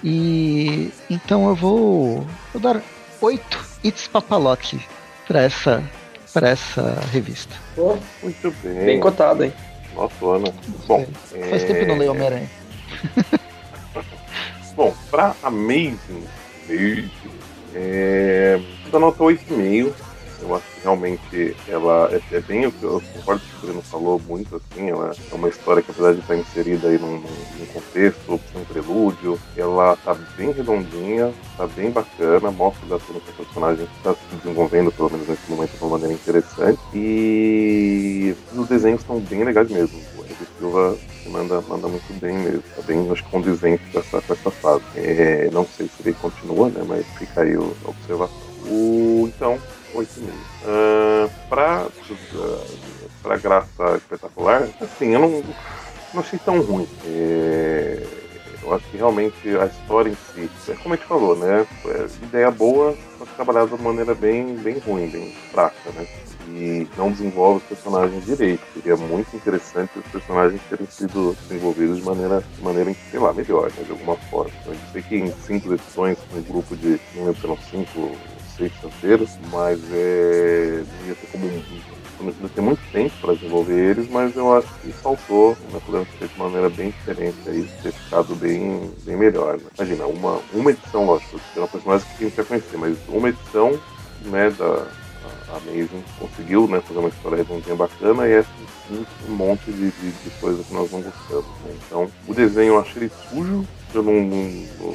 Speaker 3: E então eu vou, vou dar oito It's Papalote para essa para essa revista.
Speaker 2: Oh, muito bem.
Speaker 4: Bem cotado, hein?
Speaker 2: Nossa, Ana. Bom,
Speaker 3: é, faz é... tempo que não leio Homem-Aranha.
Speaker 2: Bom, para Amazing, Amazing é... eu nota 8,5 eu acho que realmente ela é, é bem o que eu concordo que o Bruno falou muito, assim, ela é uma história que apesar de estar inserida aí num, num contexto, um prelúdio, ela tá bem redondinha, tá bem bacana, mostra bastante que a personagem está se desenvolvendo, pelo menos nesse momento, de uma maneira interessante. E os desenhos estão bem legais mesmo. O Silva manda, manda muito bem mesmo, tá bem, acho condizente com essa, com essa fase. É, não sei se ele continua, né, mas fica aí a observação. O, então, 8,5. Uh, pra, pra graça espetacular, assim, eu não, não achei tão ruim. É, eu acho que realmente a história em si, é como a gente falou, né? É, ideia boa, que trabalhada de uma maneira bem, bem ruim, bem fraca, né? E não desenvolve os personagens direito. Seria muito interessante os personagens terem sido desenvolvidos de maneira, de maneira sei lá, melhor, né? De alguma forma. Eu sei que em cinco edições, um grupo de, não lembro eram cinco sexta-feira, mas é, ia ter como ainda tem muito tempo para desenvolver eles, mas eu acho que faltou, né, podemos ter de maneira bem diferente aí, ter ficado bem, bem melhor. Né? Imagina, uma, uma edição, lógico, é uma personagem que a gente vai conhecer, mas uma edição né, da Amazing conseguiu né, fazer uma história redondinha bacana e essa sim, um monte de, de, de coisa que nós não gostamos. Né? Então, o desenho eu achei ele sujo, eu não, não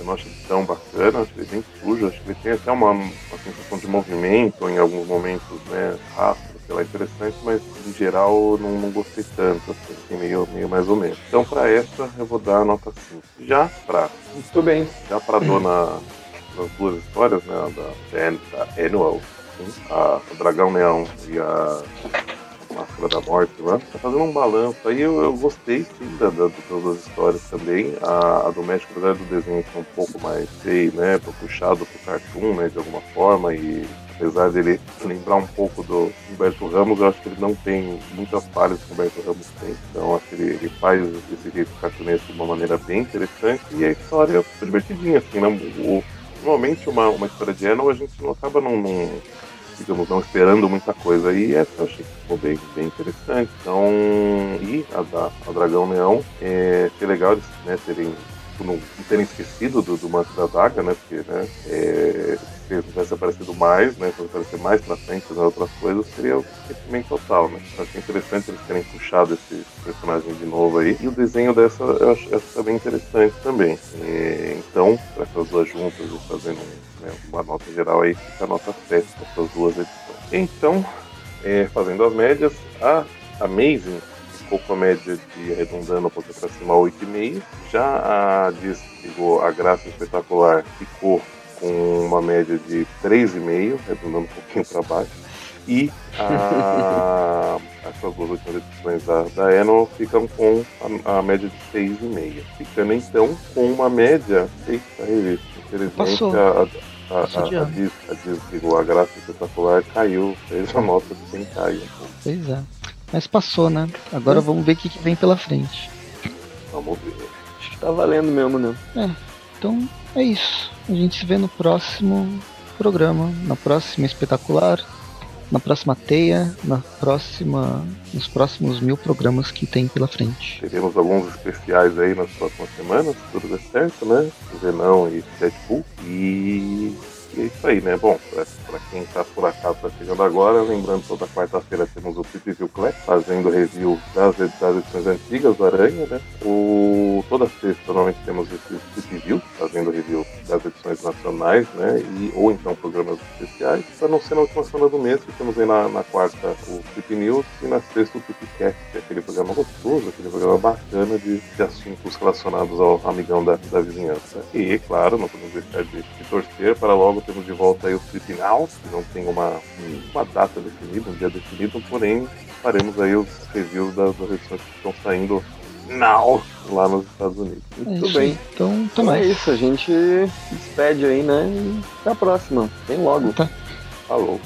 Speaker 2: eu não acho tão bacana, acho ele bem sujo, acho que ele tem até uma, uma sensação de movimento em alguns momentos, né, rápido, sei lá, interessante, mas em geral não, não gostei tanto, assim, meio, meio mais ou menos. Então para essa eu vou dar a nota 5. Já pra.
Speaker 4: Muito bem.
Speaker 2: Já pra dona das duas histórias, né, da, da Annual, a, o Dragão Neão e a Máscara da Morte lá, tá fazendo um balanço. Aí eu, eu gostei sim da, da, de todas as histórias também. A, a do México, apesar do desenho ser um pouco mais feio, né? Puxado pro cartoon, né? De alguma forma. E apesar dele lembrar um pouco do Humberto Ramos, eu acho que ele não tem muitas falhas que o Humberto Ramos tem. Então acho que ele, ele faz esse jeito cartunesco de uma maneira bem interessante. E a história foi divertidinha, assim, né? O, normalmente uma, uma história de Eno a gente não acaba num digamos, não esperando muita coisa. E essa eu achei que ficou bem, bem interessante. Então, e a da a Dragão Leão, é, foi legal eles né, terem não, terem esquecido do, do Manto da Daga, né? Porque, né, é, se tivesse aparecido mais, né? Se aparecer mais pra frente nas outras coisas, seria o esquecimento total, né? Então, achei interessante eles terem puxado esse personagem de novo aí. E o desenho dessa eu acho essa também interessante também. É, então, para essas duas juntas e fazendo né, uma nota geral aí, fica a nota 7 para essas duas edições. Então, é, fazendo as médias, a Amazing ficou com a média de arredondando um pouco para cima 8,5. Já a Diz ficou a Graça Espetacular ficou com uma média de 3,5, arredondando um pouquinho para baixo. E a, essas duas últimas edições da, da Eno ficam com a, a média de 6,5. Ficando então com uma média. Eita, revista. Infelizmente, a, a, a, a, Diz, a Diz, a Graça Espetacular caiu, fez a nota de 100 caiu.
Speaker 3: Pois é. Mas passou, né? Agora vamos ver o que, que vem pela frente.
Speaker 2: Vamos ver.
Speaker 4: Acho que tá valendo mesmo, né?
Speaker 3: É. Então é isso. A gente se vê no próximo programa, na próxima espetacular, na próxima teia, na próxima, nos próximos mil programas que tem pela frente.
Speaker 2: Teremos alguns especiais aí nas próximas semanas, se tudo der certo, né? Venão e Deadpool. E, e é isso aí, né? Bom, para quem está por acaso tá chegando agora, lembrando toda quarta-feira temos o Pip View Class, fazendo review das, edições antigas do Aranha, né? O, toda sexta normalmente temos esse Pip View, fazendo review das edições nacionais, né? E, ou então programas especiais, para não ser na última semana do mês, que temos aí na, na quarta o Pip News e na sexta o Pipcast, que é aquele programa gostoso, aquele programa bacana de, de assuntos relacionados ao amigão da, da vizinhança. E, claro, não podemos deixar de, de torcer para logo termos de volta aí o Trip Now, não tem uma, uma data definida, um dia definido, porém faremos aí os reviews das, edições que estão saindo now lá nos Estados Unidos.
Speaker 3: Muito é bem. Então,
Speaker 4: então
Speaker 3: mais.
Speaker 4: é isso, a gente despede aí, né? E até a próxima. Vem logo.
Speaker 3: Tá.
Speaker 2: Falou.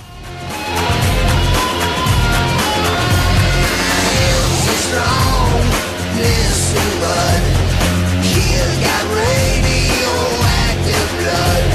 Speaker 2: Got radioactive blood.